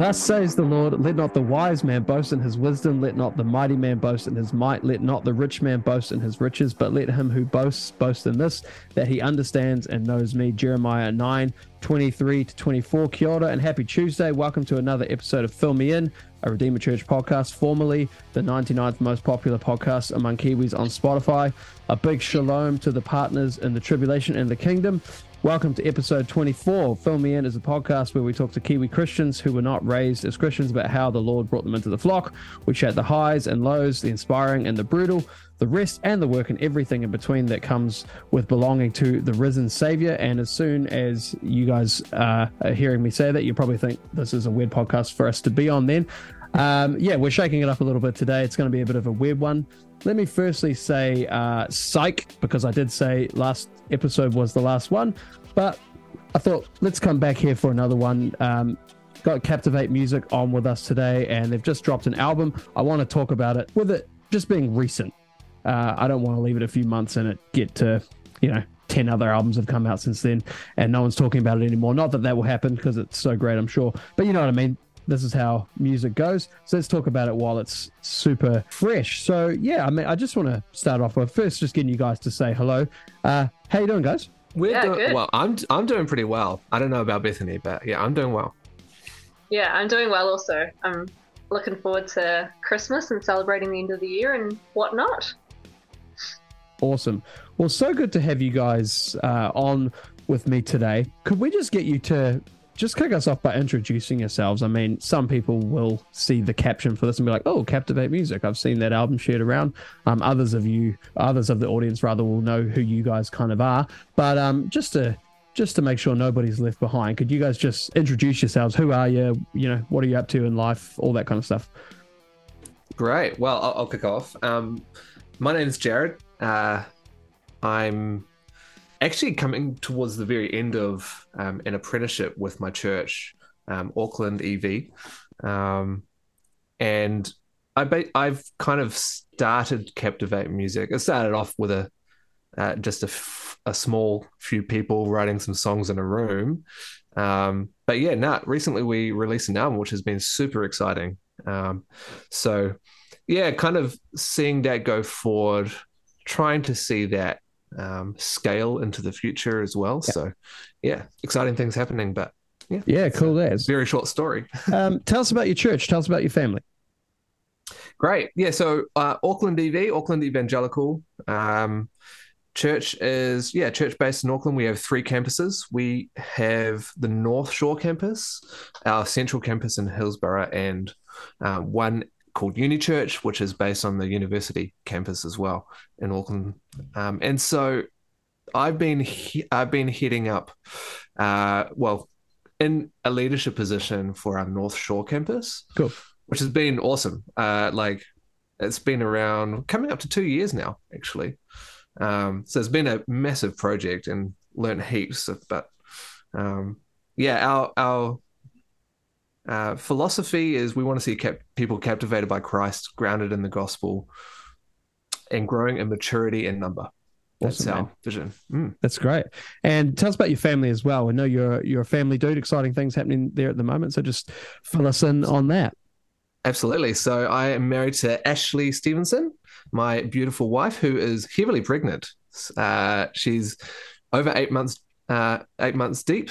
Thus says the Lord, let not the wise man boast in his wisdom, let not the mighty man boast in his might, let not the rich man boast in his riches, but let him who boasts boast in this, that he understands and knows me. Jeremiah 9, 23 to 24. Kia ora and happy Tuesday. Welcome to another episode of Fill Me In, a Redeemer Church podcast, formerly the 99th most popular podcast among Kiwis on Spotify. A big shalom to the partners in the tribulation and the kingdom. Welcome to episode 24. Fill Me In is a podcast where we talk to Kiwi Christians who were not raised as Christians about how the Lord brought them into the flock. We chat the highs and lows, the inspiring and the brutal, the rest and the work and everything in between that comes with belonging to the risen Savior. And as soon as you guys uh, are hearing me say that, you probably think this is a weird podcast for us to be on then. Um, yeah, we're shaking it up a little bit today. It's going to be a bit of a weird one. Let me firstly say uh, psych, because I did say last episode was the last one, but I thought let's come back here for another one. Um, got Captivate Music on with us today, and they've just dropped an album. I want to talk about it with it just being recent. Uh, I don't want to leave it a few months and it get to, you know, 10 other albums have come out since then and no one's talking about it anymore. Not that that will happen because it's so great, I'm sure. But you know what I mean? This is how music goes. So let's talk about it while it's super fresh. So yeah, I mean, I just want to start off with first just getting you guys to say hello. Uh, how you doing, guys? We're yeah, doing good. well. I'm I'm doing pretty well. I don't know about Bethany, but yeah, I'm doing well. Yeah, I'm doing well. Also, I'm looking forward to Christmas and celebrating the end of the year and whatnot. Awesome. Well, so good to have you guys uh, on with me today. Could we just get you to just kick us off by introducing yourselves. I mean, some people will see the caption for this and be like, "Oh, Captivate Music." I've seen that album shared around. Um, others of you, others of the audience rather, will know who you guys kind of are. But um, just to just to make sure nobody's left behind, could you guys just introduce yourselves? Who are you? You know, what are you up to in life? All that kind of stuff. Great. Well, I'll, I'll kick off. Um, my name is Jared. Uh, I'm actually coming towards the very end of um, an apprenticeship with my church, um, Auckland EV, um, and I be- I've kind of started Captivate Music. It started off with a uh, just a, f- a small few people writing some songs in a room, um, but yeah, now recently we released an album which has been super exciting. Um, so yeah, kind of seeing that go forward, trying to see that um, scale into the future as well. Yeah. So, yeah, exciting things happening. But yeah, yeah, cool. That's very short story. um, tell us about your church. Tell us about your family. Great. Yeah. So, uh, Auckland EV, Auckland Evangelical um, Church is yeah, church based in Auckland. We have three campuses. We have the North Shore campus, our central campus in Hillsborough, and uh, one called Uni Church, which is based on the university campus as well in Auckland. Um, and so I've been he- I've been heading up, uh, well, in a leadership position for our North Shore campus, cool, which has been awesome. Uh, like it's been around coming up to two years now, actually. Um, so it's been a massive project and learned heaps. Of, but um, yeah, our our uh, philosophy is we want to see cap- people captivated by Christ, grounded in the gospel, and growing in maturity and number. That's awesome, our man. vision. Mm. That's great. And tell us about your family as well. I know you're you're a family dude. Exciting things happening there at the moment. So just fill us in on that. Absolutely. So I am married to Ashley Stevenson, my beautiful wife, who is heavily pregnant. Uh, she's over eight months uh, eight months deep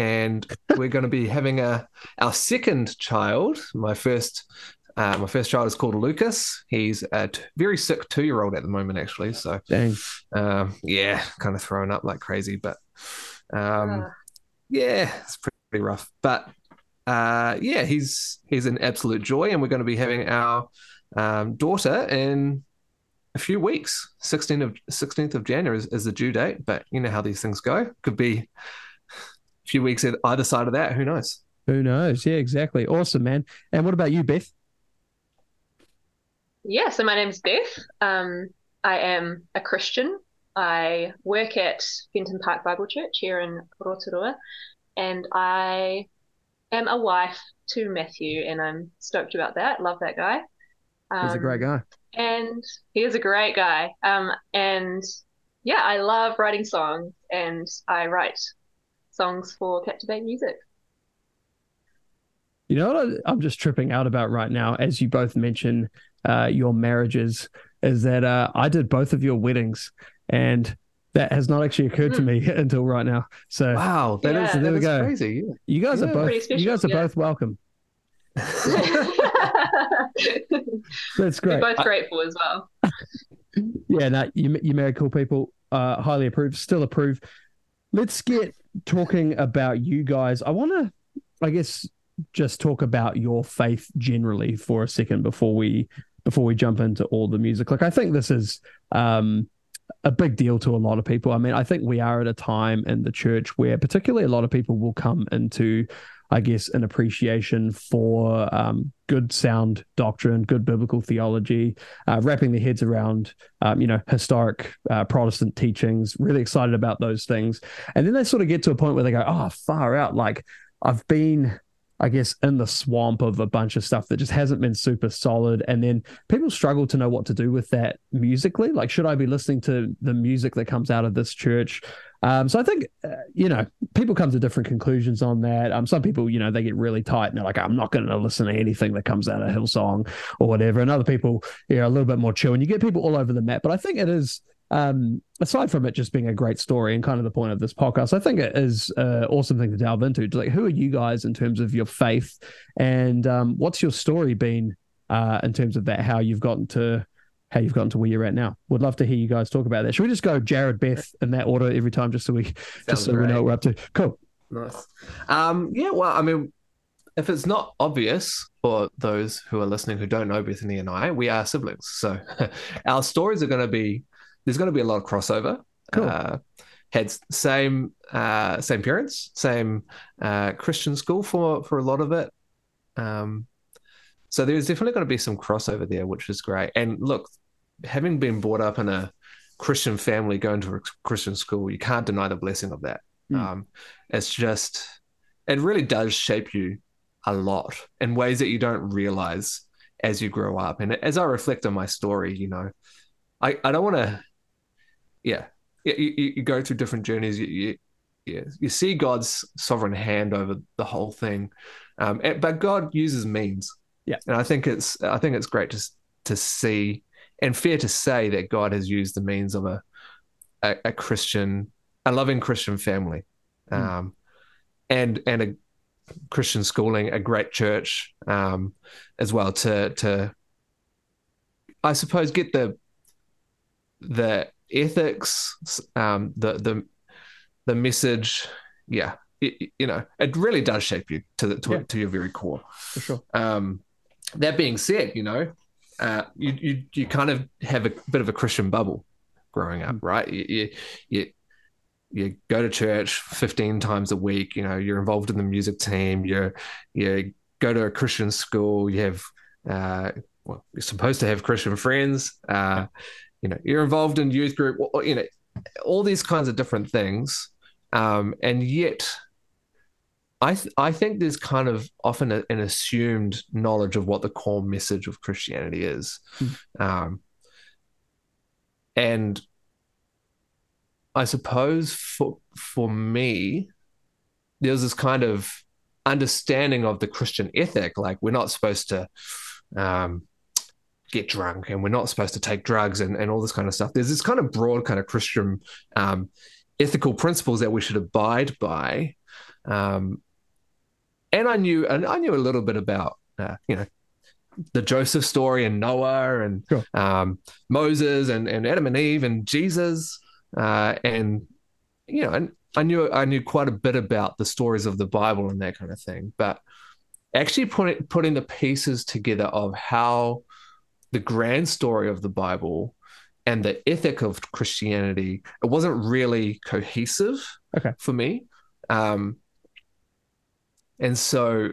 and we're going to be having a our second child. My first uh, my first child is called Lucas. He's a t- very sick two year old at the moment, actually. So, um, yeah, kind of throwing up like crazy, but um, uh. yeah, it's pretty rough. But uh, yeah, he's he's an absolute joy, and we're going to be having our um, daughter in a few weeks. 16th of 16th of January is, is the due date, but you know how these things go. Could be few weeks at either side of that. Who knows? Who knows? Yeah, exactly. Awesome, man. And what about you, Beth? Yeah, so my name's Beth. Um, I am a Christian. I work at Fenton Park Bible Church here in Rotorua, and I am a wife to Matthew, and I'm stoked about that. Love that guy. Um, He's a great guy. And he is a great guy. Um, and yeah, I love writing songs, and I write songs for Captivate Music. You know what I, am just tripping out about right now, as you both mention uh, your marriages, is that uh, I did both of your weddings, and that has not actually occurred to hmm. me until right now. So wow, that yeah. is, so there we go. Crazy. Yeah. You guys yeah. are both special, you guys are yeah. both welcome. That's great. We're both grateful as well. yeah, no, you you married cool people. Uh, highly approved, still approve. Let's get talking about you guys. I want to, I guess, just talk about your faith generally for a second before we before we jump into all the music. Like, I think this is um, a big deal to a lot of people. I mean, I think we are at a time in the church where, particularly, a lot of people will come into I guess, an appreciation for um, good sound doctrine, good biblical theology, uh, wrapping their heads around, um, you know, historic uh, Protestant teachings, really excited about those things. And then they sort of get to a point where they go, oh, far out. Like, I've been I guess, in the swamp of a bunch of stuff that just hasn't been super solid. And then people struggle to know what to do with that musically. Like, should I be listening to the music that comes out of this church? Um, so I think, uh, you know, people come to different conclusions on that. Um, some people, you know, they get really tight and they're like, I'm not going to listen to anything that comes out of Hillsong or whatever. And other people, you know, a little bit more chill. And you get people all over the map. But I think it is, um, aside from it just being a great story and kind of the point of this podcast, I think it is an awesome thing to delve into. Like, who are you guys in terms of your faith? And um, what's your story been uh, in terms of that, how you've gotten to how you've gotten to where you're at now. Would love to hear you guys talk about that. Should we just go Jared, Beth in that order every time, just so we Sounds just so great. we know what we're up to? Cool. Nice. Um, yeah. Well, I mean, if it's not obvious for those who are listening who don't know Bethany and I, we are siblings. So our stories are going to be there's going to be a lot of crossover. Cool. Uh, had same uh, same parents, same uh, Christian school for for a lot of it. Um, so there's definitely going to be some crossover there, which is great. And look, having been brought up in a Christian family, going to a Christian school, you can't deny the blessing of that. Mm. Um, it's just, it really does shape you a lot in ways that you don't realize as you grow up. And as I reflect on my story, you know, I, I don't want to, yeah, you, you, go through different journeys. You, you, you, you see God's sovereign hand over the whole thing. Um, but God uses means. Yeah. And I think it's, I think it's great to, to see and fair to say that God has used the means of a a, a Christian, a loving Christian family, mm. um, and and a Christian schooling, a great church um, as well to to I suppose get the the ethics, um, the the the message, yeah, it, you know, it really does shape you to the to, yeah. to your very core. For sure. Um, that being said, you know, uh, you, you you kind of have a bit of a Christian bubble growing up, mm. right? You, you, you you go to church 15 times a week you know you're involved in the music team you're you go to a christian school you have uh, well you're supposed to have christian friends uh, you know you're involved in youth group you know all these kinds of different things um, and yet I th- I think there's kind of often a, an assumed knowledge of what the core message of Christianity is, mm. um, and I suppose for for me, there's this kind of understanding of the Christian ethic, like we're not supposed to um, get drunk and we're not supposed to take drugs and, and all this kind of stuff. There's this kind of broad kind of Christian um, ethical principles that we should abide by. Um, and I knew and I knew a little bit about uh, you know the Joseph story and Noah and sure. um, Moses and, and Adam and Eve and Jesus uh, and you know and I knew I knew quite a bit about the stories of the Bible and that kind of thing, but actually putting putting the pieces together of how the grand story of the Bible and the ethic of Christianity it wasn't really cohesive okay. for me. Um, and so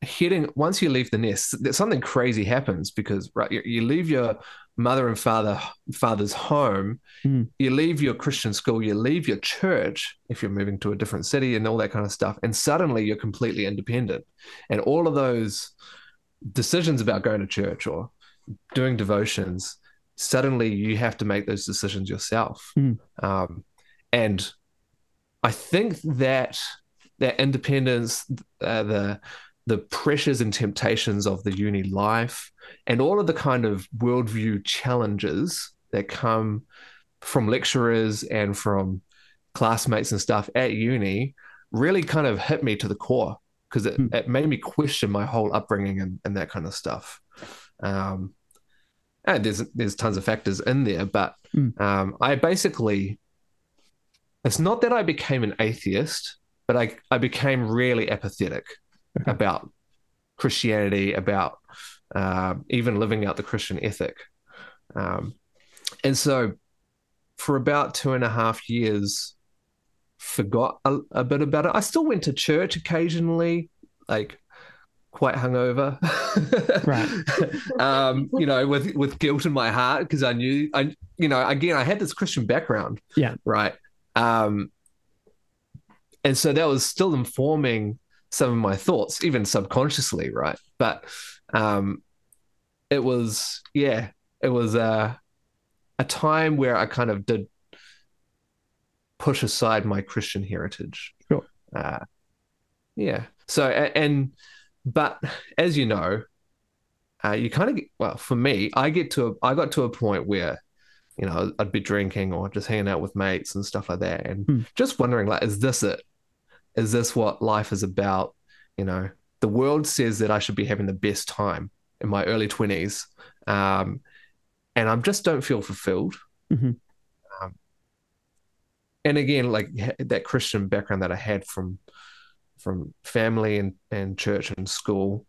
hitting once you leave the nest, something crazy happens because right, you, you leave your mother and father father's home, mm. you leave your Christian school, you leave your church if you're moving to a different city and all that kind of stuff, and suddenly you're completely independent, and all of those decisions about going to church or doing devotions, suddenly you have to make those decisions yourself, mm. um, and I think that that independence, uh, the the pressures and temptations of the uni life and all of the kind of worldview challenges that come from lecturers and from classmates and stuff at uni really kind of hit me to the core because it, mm. it made me question my whole upbringing and, and that kind of stuff. Um, and there's there's tons of factors in there, but mm. um, I basically it's not that I became an atheist, but I I became really apathetic okay. about Christianity, about uh, even living out the Christian ethic. Um, and so for about two and a half years, forgot a, a, bit about it. I still went to church occasionally, like quite hungover, right? um, you know, with with guilt in my heart because I knew I, you know, again, I had this Christian background, yeah, right. Um, and so that was still informing some of my thoughts, even subconsciously, right? But um, it was, yeah, it was uh, a time where I kind of did push aside my Christian heritage. Sure. Uh, yeah. So, and, but as you know, uh, you kind of get, well, for me, I get to, a, I got to a point where, you know, I'd be drinking or just hanging out with mates and stuff like that. And hmm. just wondering, like, is this it? is this what life is about? You know, the world says that I should be having the best time in my early 20s. Um, and I just don't feel fulfilled. Mm-hmm. Um, and again, like that Christian background that I had from from family and, and church and school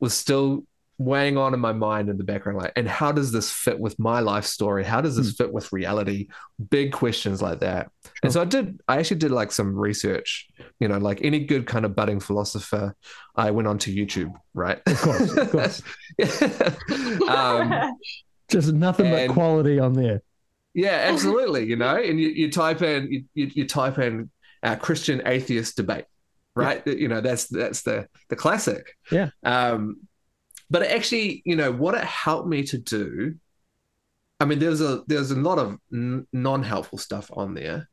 was still weighing on in my mind in the background like and how does this fit with my life story? How does this mm. fit with reality? Big questions like that. Sure. and so i did i actually did like some research you know like any good kind of budding philosopher i went onto youtube right? Of course of course. Um, just nothing and, but quality on there. Yeah absolutely you know and you, you type in you, you, type in uh, christian atheist debate right yeah. you know that's that's the the classic yeah um but actually, you know, what it helped me to do. I mean, there's a there's a lot of n- non-helpful stuff on there,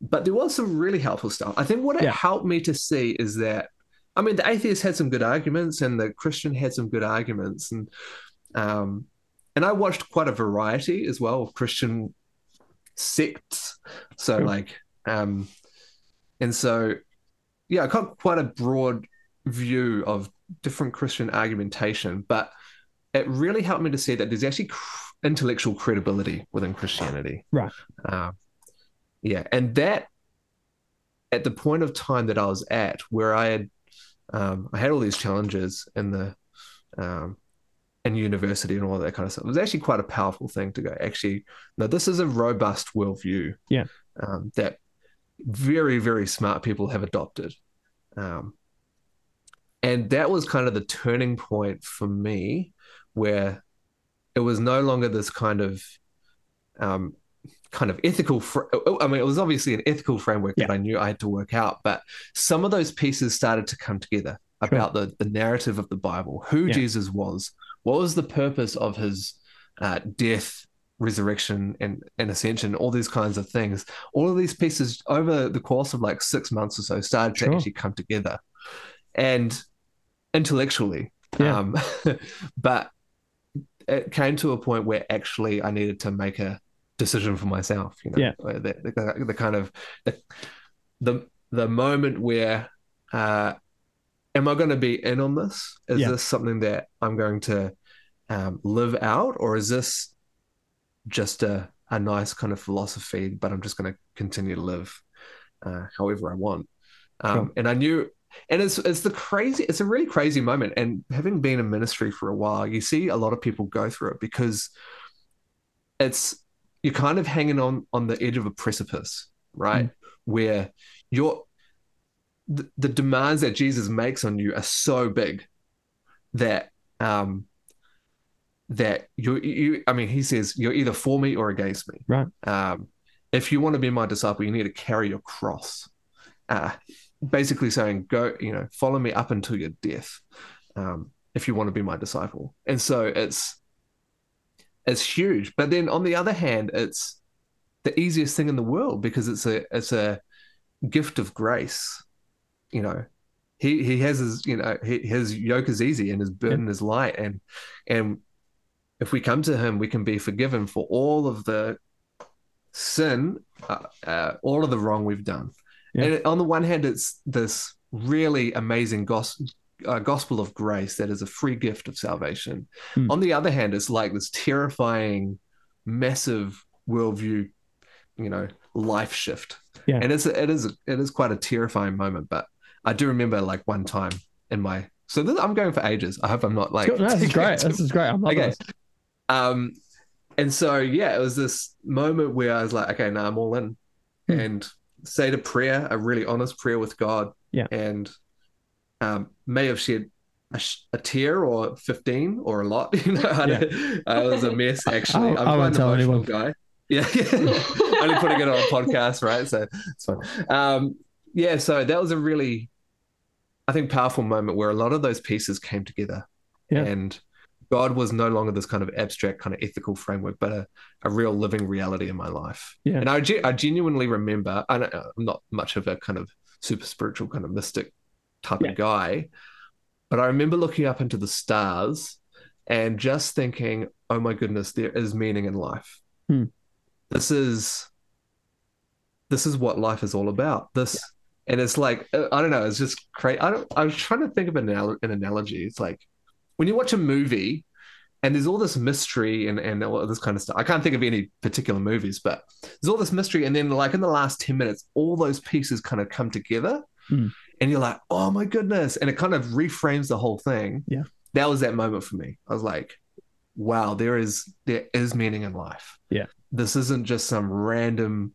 but there was some really helpful stuff. I think what it yeah. helped me to see is that, I mean, the atheist had some good arguments, and the Christian had some good arguments, and um, and I watched quite a variety as well of Christian sects. So sure. like, um, and so yeah, I got quite a broad view of different Christian argumentation, but it really helped me to see that there's actually cr- intellectual credibility within Christianity. Right. Uh, yeah, and that at the point of time that I was at, where I had um, I had all these challenges in the um, in university and all that kind of stuff. It was actually quite a powerful thing to go. Actually, no, this is a robust worldview. Yeah, um, that very very smart people have adopted. Um, and that was kind of the turning point for me where it was no longer this kind of um, kind of ethical fr- i mean it was obviously an ethical framework yeah. that i knew i had to work out but some of those pieces started to come together sure. about the, the narrative of the bible who yeah. jesus was what was the purpose of his uh, death resurrection and, and ascension all these kinds of things all of these pieces over the course of like six months or so started sure. to actually come together and intellectually. Yeah. Um, but it came to a point where actually I needed to make a decision for myself. You know, yeah. the, the, the kind of the, the the moment where uh, am I going to be in on this? Is yeah. this something that I'm going to um, live out, or is this just a a nice kind of philosophy? But I'm just going to continue to live uh, however I want. Um, sure. And I knew and it's it's the crazy it's a really crazy moment and having been in ministry for a while you see a lot of people go through it because it's you're kind of hanging on on the edge of a precipice right mm. where you're the, the demands that jesus makes on you are so big that um that you you i mean he says you're either for me or against me right um if you want to be my disciple you need to carry your cross uh, basically saying, "Go, you know, follow me up until your death, um, if you want to be my disciple." And so it's it's huge. But then on the other hand, it's the easiest thing in the world because it's a it's a gift of grace. You know, he he has his you know he, his yoke is easy and his burden is light and and if we come to him we can be forgiven for all of the sin uh, uh, all of the wrong we've done Yeah. and on the one hand it's this really amazing gospel uh, gospel of grace that is a free gift of salvation Hmm. on the other hand it's like this terrifying massive worldview you know life shift Yeah. and it's it is it is quite a terrifying moment but i do remember like one time in my so this, i'm going for ages i hope i'm not like. No, this is great. This is great. I'm Okay. this. Um and so yeah it was this moment where i was like okay now i'm all in Hmm. and say a prayer a really honest prayer with god Yeah. and um may have shed a, a tear or 15 or a lot you know I, don't- I was a mess actually I- i'm I won't tell anyone. guy yeah, yeah. only putting it on a podcast right so it's fine um yeah so that was a really i think powerful moment where a lot of those pieces came together Yeah. and god was no longer this kind of abstract kind of ethical framework but a, a real living reality in my life Yeah. and I, ge- I genuinely remember I don't, i'm not much of a kind of super spiritual kind of mystic type Yeah. of guy but i remember looking up into the stars and just thinking oh my goodness there is meaning in life Hmm. this is this is what life is all about this and it's like uh, i don't know it's just crazy i don't i was trying to think of an, anal- an analogy it's like when you watch a movie and there's all this mystery and, and all this kind of stuff i can't think of any particular movies but there's all this mystery and then like in the last 10 minutes all those pieces kind of come together Hmm. and you're like oh my goodness and it kind of reframes the whole thing Yeah. that was that moment for me i was like wow there is there is meaning in life Yeah. this isn't just some random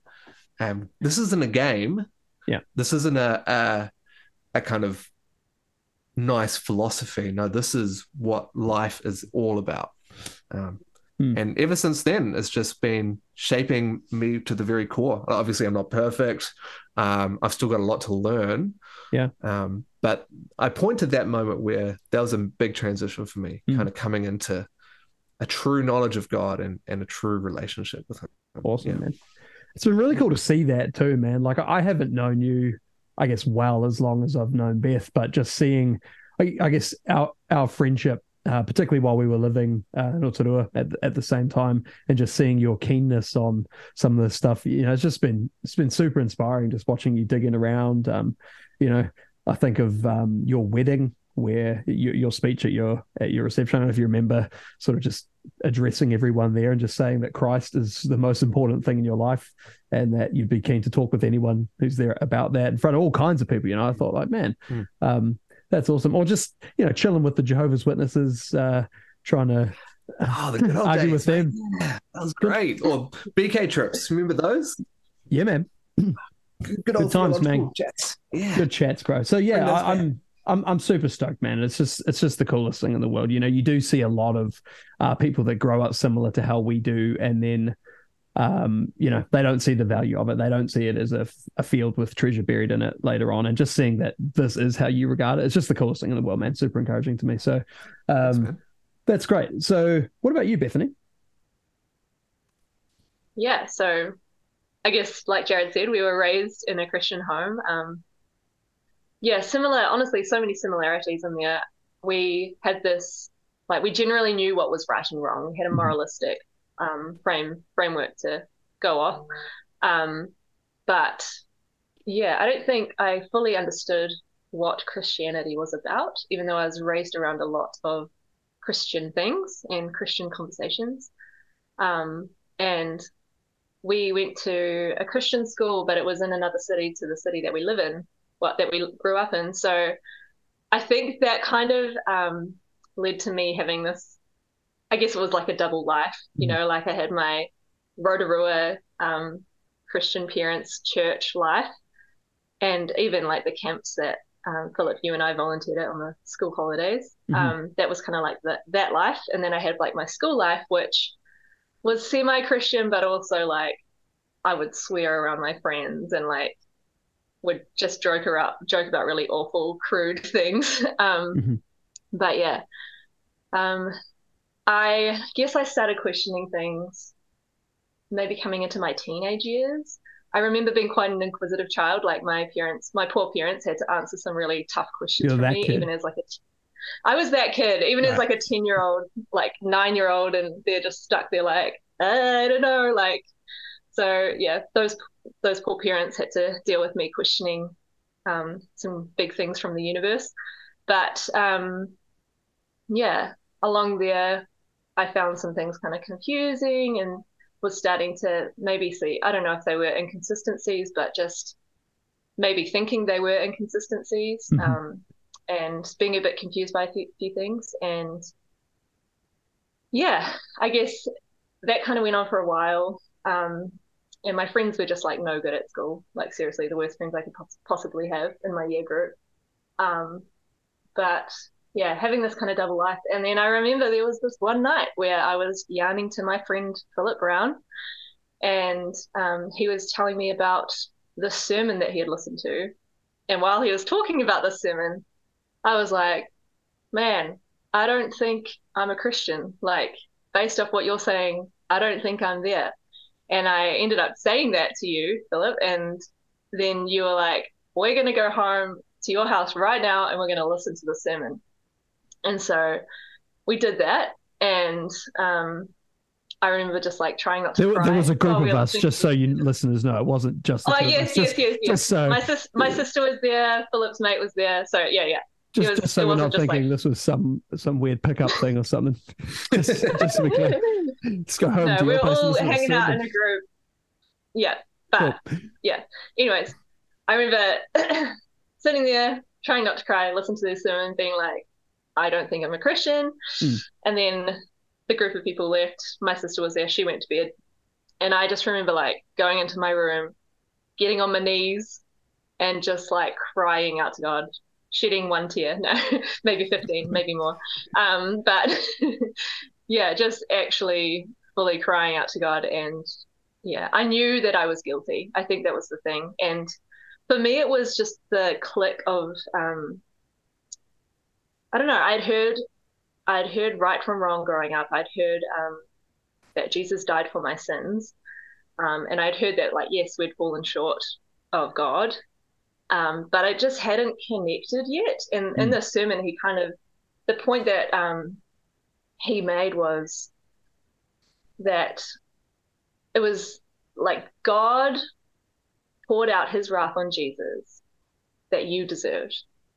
um this isn't a game Yeah. this isn't a a, a kind of nice philosophy no this is what life is all about um Hmm. and ever since then it's just been shaping me to the very core obviously i'm not perfect um i've still got a lot to learn Yeah. um but i point to that moment where that was a big transition for me Hmm. kind of coming into a true knowledge of god and and a true relationship with him Awesome, Yeah. man. It's been really cool to see that too, man. Like I haven't known you, I guess, well as long as I've known Beth, but just seeing, I, I guess, our our friendship, uh, particularly while we were living uh, in Rotorua at at the same time, and just seeing your keenness on some of the stuff, you know, it's just been it's been super inspiring just watching you digging around. Um, you know, I think of um, your wedding where your, your speech at your at your reception. I don't know if you remember, sort of just addressing everyone there and just saying that Christ is the most important thing in your life, and that you'd be keen to talk with anyone who's there about that in front of all kinds of people. You know, I thought like, man, Hmm. um, that's awesome. Or just you know, chilling with the Jehovah's Witnesses, uh, trying to oh the good old argue days, with them. yeah, that was great or bk trips remember those Yeah, man. good, Good times, man. chats yeah good chats, bro. So yeah, I, I'm I'm I'm super stoked, man. It's just it's just the coolest thing in the world. You know, you do see a lot of uh, people that grow up similar to how we do, and then um, you know, they don't see the value of it. They don't see it as a, a field with treasure buried in it later on. And just seeing that this is how you regard it, it's just the coolest thing in the world, man. Super encouraging to me. So Thanks, um, man. that's great. So what about you, Bethany? Yeah, so I guess like Jared said, we were raised in a Christian home. Um, yeah, similar, honestly, so many similarities in there. We had this, like, we generally knew what was right and wrong. We had a Mhm. moralistic um, frame framework to go off. Um, but yeah, I don't think I fully understood what Christianity was about, even though I was raised around a lot of Christian things and Christian conversations. Um, and we went to a Christian school, but it was in another city to the city that we live in, what that we grew up in. So I think that kind of um, led to me having this. I guess it was like a double life, you know, like I had my Rotorua um, Christian parents' church life, and even like the camps that um, Philip, you and I volunteered at on the school holidays. Mhm. Um, that was kind of like that that life, and then I had like my school life, which was semi-Christian, but also like I would swear around my friends and like would just joke around, joke about really awful, crude things. Um, Mhm. But yeah, um, I guess I started questioning things maybe coming into my teenage years. I remember being quite an inquisitive child. Like my parents, my poor parents had to answer some really tough questions You're for me, kid. even as like a. I was that kid, even as like a ten year old, like nine year old, and they're just stuck They're like I don't know, like. So yeah, those those poor parents had to deal with me questioning um, some big things from the universe, but um, yeah, along there, I found some things kind of confusing and was starting to maybe see, I don't know if they were inconsistencies, but just maybe thinking they were inconsistencies Mhm. um, and being a bit confused by a few, few things. And yeah, I guess that kind of went on for a while. Um, and my friends were just like no good at school. Like seriously, the worst friends I could pos- possibly have in my year group. Um, but yeah, having this kind of double life. And then I remember there was this one night where I was yarning to my friend Philip Brown, and um, he was telling me about the sermon that he had listened to. And while he was talking about the sermon, I was like, man, I don't think I'm a Christian. Like, based off what you're saying, I don't think I'm there. And I ended up saying that to you, Philip. And then you were like, we're going to go home to your house right now and we're going to listen to the sermon. And so we did that. And um, I remember just like trying not to There, cry. there was a group of us, just so you listeners know, it wasn't just. the Oh yes, yes, yes, yes. Just so, My sis, my sister was there. Philip's mate was there. So yeah, yeah. Just, was- just so we're not thinking this was some some weird pickup thing or something. just, just to be clear, just go home no, to we were all hanging out in a group. Yeah, but yeah. Anyways, I remember sitting there trying not to cry, listening to this sermon, being like, I don't think I'm a Christian. Hmm. And then the group of people left. My sister was there. She went to bed, and I just remember like going into my room, getting on my knees, and just like crying out to God, shedding one tear. No, maybe fifteen, maybe more. Um, but yeah, just actually fully crying out to God and yeah, I knew that I was guilty. I think that was the thing. And for me, it was just the click of, um, I don't know, I'd heard, I'd heard right from wrong growing up. I'd heard um, that Jesus died for my sins. Um, and I'd heard that, like, yes, we'd fallen short of God. Um, but I just hadn't connected yet. And in Mm. the sermon, he kind of, the point that um, he made was that it was like God poured out his wrath on Jesus that you deserved.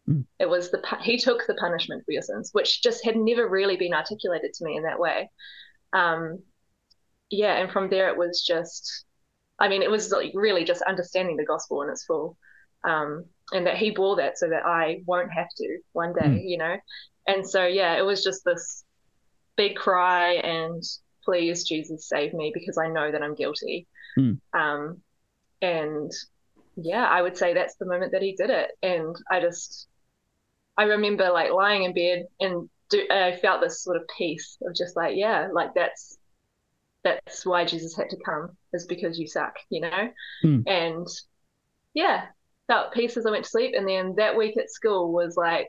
Mm. It was the he took the punishment for your sins, which just had never really been articulated to me in that way. Um, yeah, and from there it was just, I mean, it was like really just understanding the gospel in its full, um, and that he bore that so that I won't have to one day, Mm. you know. And so yeah, it was just this big cry and please Jesus save me because I know that I'm guilty. Mm. Um, and yeah, I would say that's the moment that he did it. And I just, I remember like lying in bed and do, I felt this sort of peace of just like, yeah, like that's, that's why Jesus had to come is because you suck, you know? Mm. And yeah, felt peace as I went to sleep. And then that week at school was like,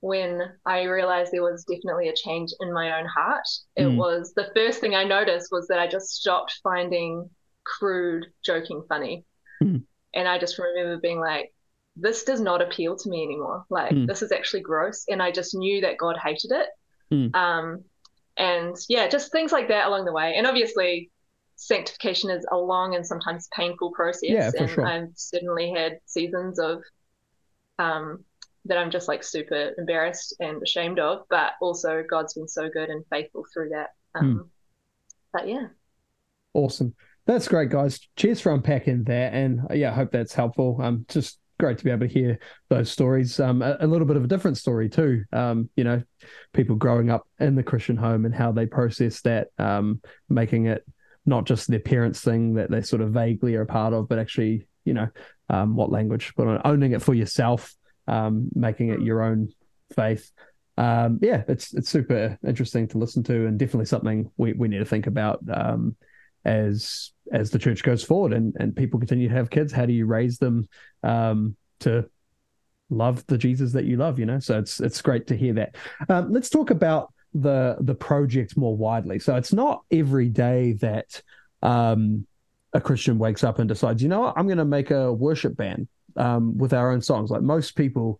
when I realized there was definitely a change in my own heart. It Mm. was the first thing I noticed was that I just stopped finding crude joking funny. Mm. And I just remember being like, this does not appeal to me anymore. Like, Mm. this is actually gross. And I just knew that God hated it. Mm. Um, and yeah, just things like that along the way. And obviously, sanctification is a long and sometimes painful process. Yeah, for and sure. I've certainly had seasons of um, that I'm just like super embarrassed and ashamed of, but also God's been so good and faithful through that. Um, But yeah, Awesome. That's great, guys. Cheers for unpacking that. And uh, yeah, I hope that's helpful. Um, just great to be able to hear those stories. Um, a, a little bit of a different story too. Um, you know, people growing up in the Christian home and how they process that, um, making it not just their parents' thing that they sort of vaguely are a part of, but actually, you know, um, what language, but owning it for yourself, um, making it your own faith. Um, yeah, it's it's super interesting to listen to, and definitely something we, we need to think about. Um, as as the church goes forward and and people continue to have kids how do you raise them um to love the jesus that you love you know so it's it's great to hear that um let's talk about the the project more widely so it's not every day that um a Christian wakes up and decides, you know what, I'm going to make a worship band um, with our own songs. Like most people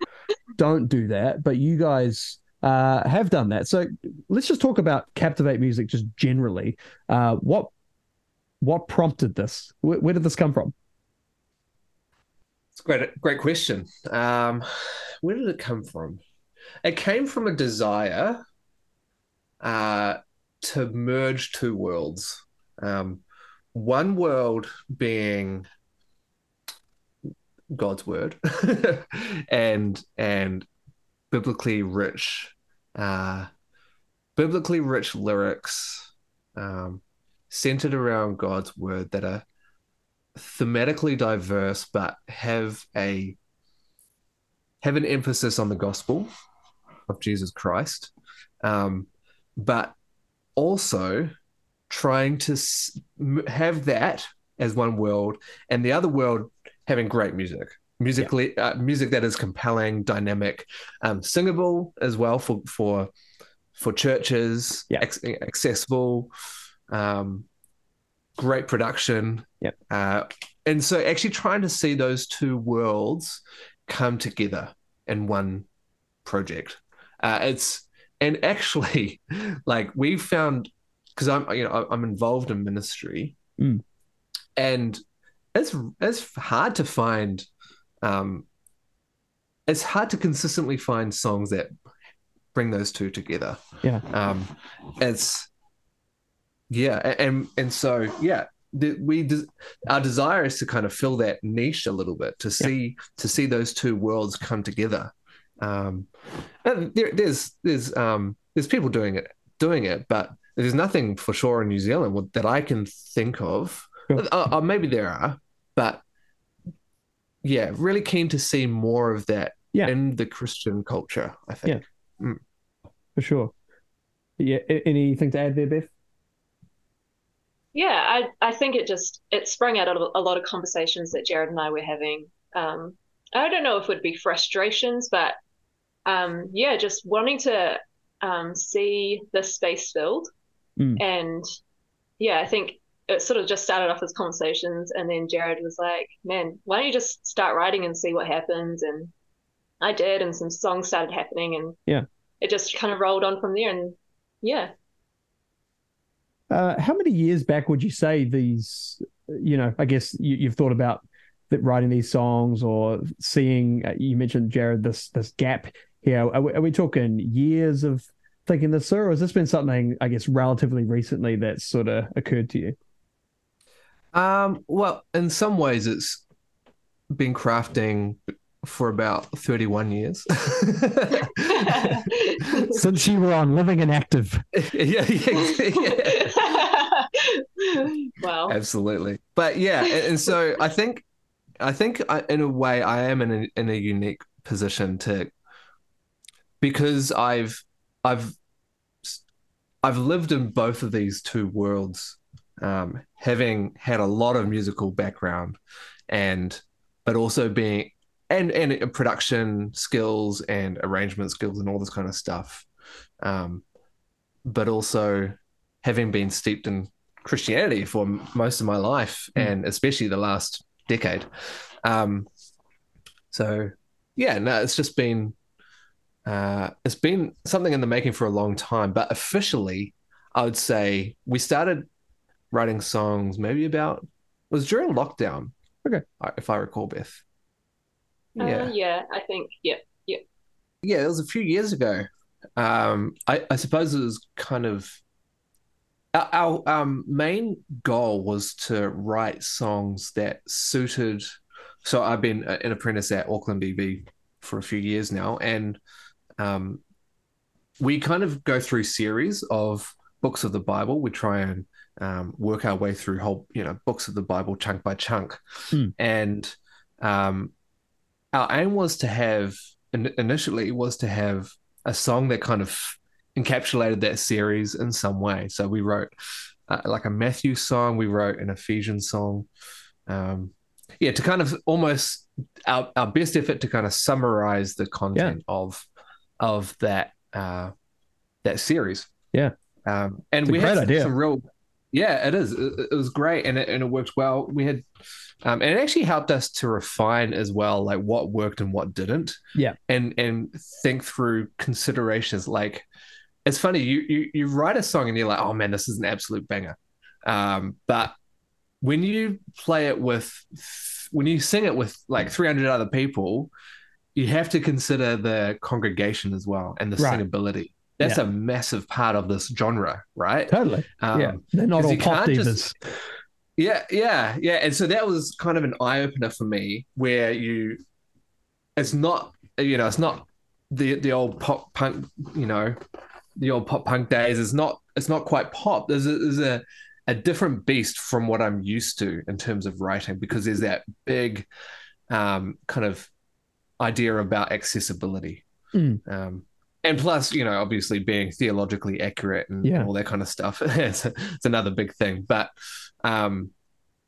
don't do that, but you guys uh, have done that. So let's just talk about Captivate Music just generally. Uh, what what prompted this? Where, where, did this come from? It's a great, great question. Um, where did it come from? It came from a desire uh, to merge two worlds. Um, one world being God's word and and biblically rich, uh, biblically rich lyrics um, centered around God's word that are thematically diverse but have a have an emphasis on the gospel of Jesus Christ, um, but also trying to have that as one world and the other world having great music musically yeah. uh, music that is compelling dynamic um, singable as well for for for churches yeah. accessible um, great production yeah uh, and so actually trying to see those two worlds come together in one project uh, it's and actually like we found because i'm you know i'm involved in ministry mm. and it's it's hard to find um, it's hard to consistently find songs that bring those two together. Yeah. Um, it's yeah, and and so yeah, the, we our desire is to kind of fill that niche a little bit to see yeah. to see those two worlds come together. Um, and there, there's there's um, there's people doing it doing it, but there's nothing for sure in New Zealand that I can think of. Sure. Uh, uh, maybe there are, but yeah, really keen to see more of that yeah. in the Christian culture. I think. Yeah, mm. for sure. Yeah. Anything to add there, Beth? Yeah, I I think it just it sprung out of a lot of conversations that Jared and I were having. Um, I don't know if it would be frustrations, but um, yeah, just wanting to um, see the space filled, mm. and yeah, I think it sort of just started off as conversations and then jared was like man why don't you just start writing and see what happens? And i did and some songs started happening and yeah. it just kind of rolled on from there and yeah. Uh, how many years back would you say these you know i guess you, have thought about writing these songs or seeing uh, you mentioned jared this this gap here are we, are we talking years of thinking this through or has this been something i guess relatively recently that's sort of occurred to you um, well, in some ways, it's been crafting for about 31 years. Since you were on Living and Active. yeah, yeah, yeah. wow. Absolutely. But yeah, and, and, so I think, I think I, in a way, I am in a, in a unique position to, because I've, I've, I've lived in both of these two worlds um, having had a lot of musical background and but also being and and production skills and arrangement skills and all this kind of stuff um, but also having been steeped in christianity for most of my life mm. and especially the last decade um, so yeah no it's just been uh, it's been something in the making for a long time but officially i would say we started writing songs maybe about was during lockdown. Okay, if I recall, Beth. Uh, yeah, uh, yeah, I think yeah, yeah, yeah. It was a few years ago. Um, I, I suppose it was kind of our, our um, main goal was to write songs that suited. So I've been an apprentice at Auckland EV for a few years now, and um, we kind of go through series of books of the Bible. We try and um, work our way through whole you know books of the Bible chunk by chunk, mm. and um, our aim was to have initially was to have a song that kind of encapsulated that series in some way. So we wrote uh, like a Matthew song, we wrote an Ephesians song. Um, yeah, to kind of almost our, our best effort to kind of summarize the content yeah. of of that uh, that series. Yeah, um, and we had some, some real Yeah, it is. It, it was great, and it, and it worked well. We had, um, and it actually helped us to refine as well, like what worked and what didn't. Yeah, and and think through considerations. Like, it's funny you you you write a song and you're like, oh man, this is an absolute banger, um, but when you play it with, when you sing it with like 300 other people, you have to consider the congregation as well and the right. singability that's yeah. a massive part of this genre, right? Totally. Um, yeah, they're not all pop divas. Just, yeah, yeah, yeah. And so that was kind of an eye opener for me, where you, it's not, you know, it's not the the old pop punk, you know, the old pop punk days. It's not, it's not quite pop. There's a, there's a a different beast from what I'm used to in terms of writing because there's that big um, kind of idea about accessibility. Mm. Um, and plus, you know, obviously being theologically accurate and yeah. all that kind of stuff, it's, it's another big thing. But um,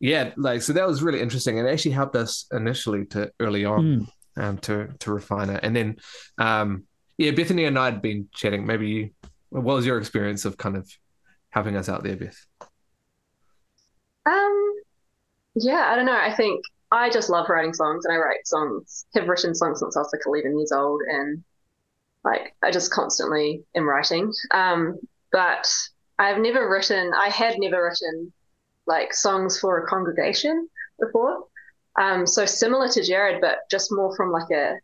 yeah, like so that was really interesting, and it actually helped us initially to early on mm. um, to to refine it, and then um, yeah, Bethany and I had been chatting. Maybe you, what was your experience of kind of helping us out there, Beth? Um, yeah, I don't know. I think I just love writing songs, and I write songs. Have written songs since I was like 11 years old, and like I just constantly am writing. Um, but I've never written, I had never written like songs for a congregation before. Um, so similar to Jared, but just more from like a,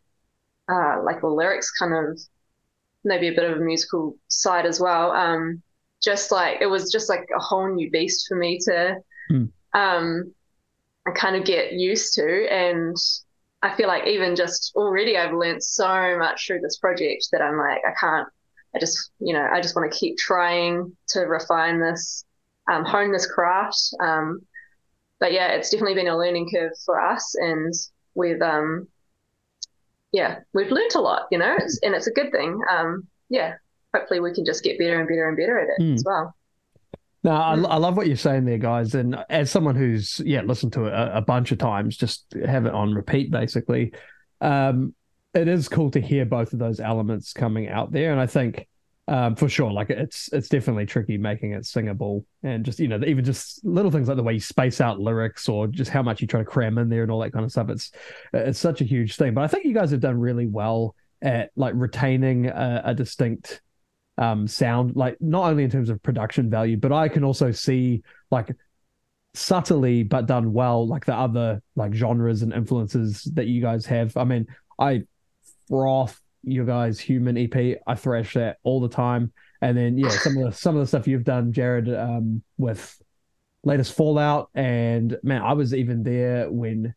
uh, like the lyrics kind of, maybe a bit of a musical side as well. Um, just like, it was just like a whole new beast for me to, mm. um, kind of get used to. And I feel like even just already I've learned so much through this project that I'm like, I can't, I just, you know, I just want to keep trying to refine this, um, hone this craft. Um, but yeah, it's definitely been a learning curve for us and we've, um, yeah, we've learned a lot, you know, it's, and it's a good thing. Um, yeah, hopefully we can just get better and better and better at it mm. as well. No, I, I, love what you're saying there, guys. And as someone who's yeah listened to it a, a bunch of times, just have it on repeat, basically. Um, it is cool to hear both of those elements coming out there, and I think um, for sure, like it's it's definitely tricky making it singable, and just you know even just little things like the way you space out lyrics or just how much you try to cram in there and all that kind of stuff. It's it's such a huge thing, but I think you guys have done really well at like retaining a, a distinct um, sound, like not only in terms of production value, but I can also see like subtly but done well, like the other like genres and influences that you guys have. I mean, I froth your guys' human EP. I thrash that all the time. And then yeah, some of the some of the stuff you've done, Jared, um, with latest Fallout, and man, I was even there when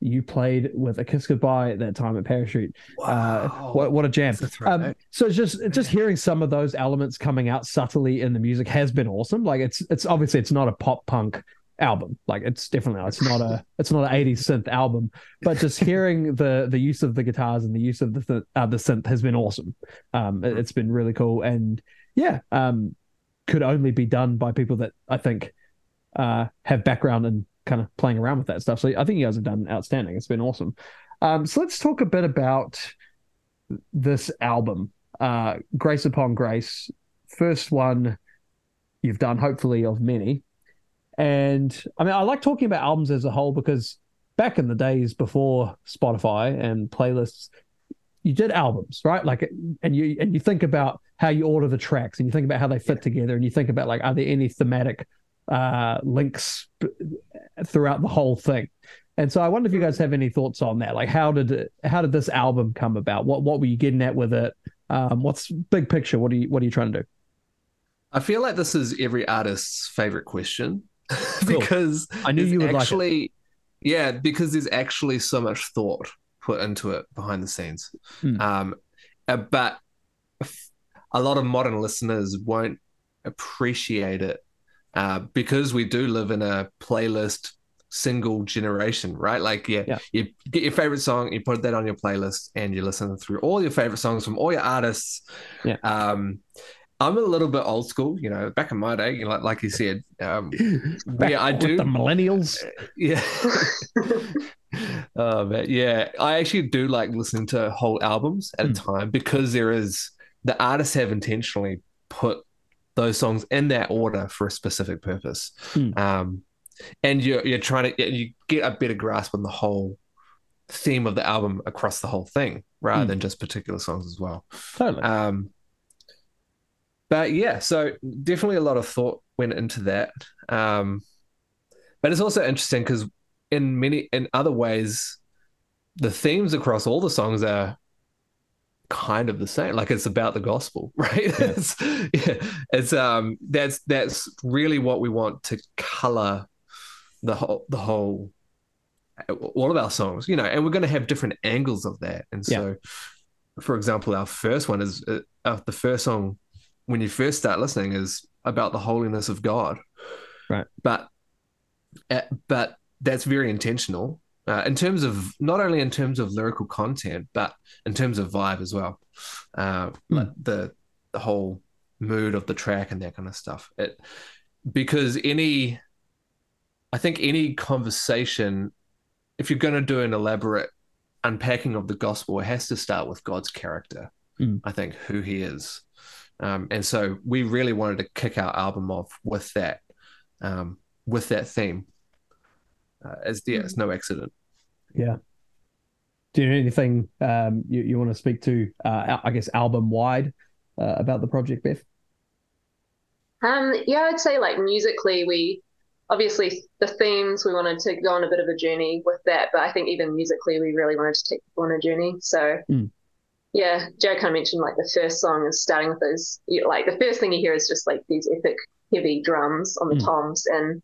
you played with a kiss goodbye at that time at Parachute. Uh, wow. Uh, what what a jam! Um, so it's just just hearing some of those elements coming out subtly in the music has been awesome. Like it's it's obviously it's not a pop punk album. Like it's definitely not. It's not a it's not an 80s synth album. But just hearing the the use of the guitars and the use of the uh, the synth has been awesome. Um, it, has been really cool and yeah, um, could only be done by people that I think uh, have background in kind of playing around with that stuff. So I think you guys have done outstanding. It's been awesome. Um, so let's talk a bit about this album, uh, Grace Upon Grace. First one you've done, hopefully, of many. And I mean, I like talking about albums as a whole because back in the days before Spotify and playlists, you did albums, right? Like, and you and you think about how you order the tracks, and you think about how they fit together, and you think about like, are there any thematic uh, links throughout the whole thing. And so I wonder if you guys have any thoughts on that. Like, how did it, how did this album come about? What what were you getting at with it? Um, what's big picture? What are you what are you trying to do? I feel like this is every artist's favorite question because I knew you would actually, like yeah, because there's actually so much thought put into it behind the scenes. Hmm. Um, uh, but a lot of modern listeners won't appreciate it uh, because we do live in a playlist single generation, right? Like, yeah, yeah, you get your favorite song, you put that on your playlist, and you listen through all your favorite songs from all your artists. Yeah. Um, I'm a little bit old school, you know. Back in my day, you know, like, like you said, um, yeah, I do the millennials. Yeah. oh man, yeah. I actually do like listening to whole albums at mm. a hmm. time because there is the artists have intentionally put those songs in that order for a specific purpose. Hmm. Um, and you're you're trying to you get a better grasp on the whole theme of the album across the whole thing rather Hmm. than just particular songs as well. Totally. Um, but yeah, so definitely a lot of thought went into that. Um, but it's also interesting because in many in other ways, the themes across all the songs are kind of the same. Like it's about the gospel, right? it's yeah, it's um that's that's really what we want to color the whole the whole all of our songs, you know, and we're going to have different angles of that. And so, for example, our first one is uh, uh, the first song when you first start listening is about the holiness of God, Right. But uh, but that's very intentional uh, in terms of not only in terms of lyrical content, but in terms of vibe as well. Uh, like the the whole mood of the track and that kind of stuff. It because any, I think any conversation, if you're going to do an elaborate unpacking of the gospel, it has to start with God's character. Mm. I think who He is, um, and so we really wanted to kick our album off with that, um, with that theme. Uh, as yeah, it's no accident. Yeah. Do you know anything um, you, you want to speak to, uh, I guess, album wide uh, about the project, Beth? Um, yeah, I'd say like musically, we obviously the themes we wanted to go on a bit of a journey with that, but I think even musically we really wanted to take people on a journey. So Mm. yeah, Joe kind of mentioned like the first song is starting with those you- like the first thing you hear is just like these epic heavy drums on the Mm. toms and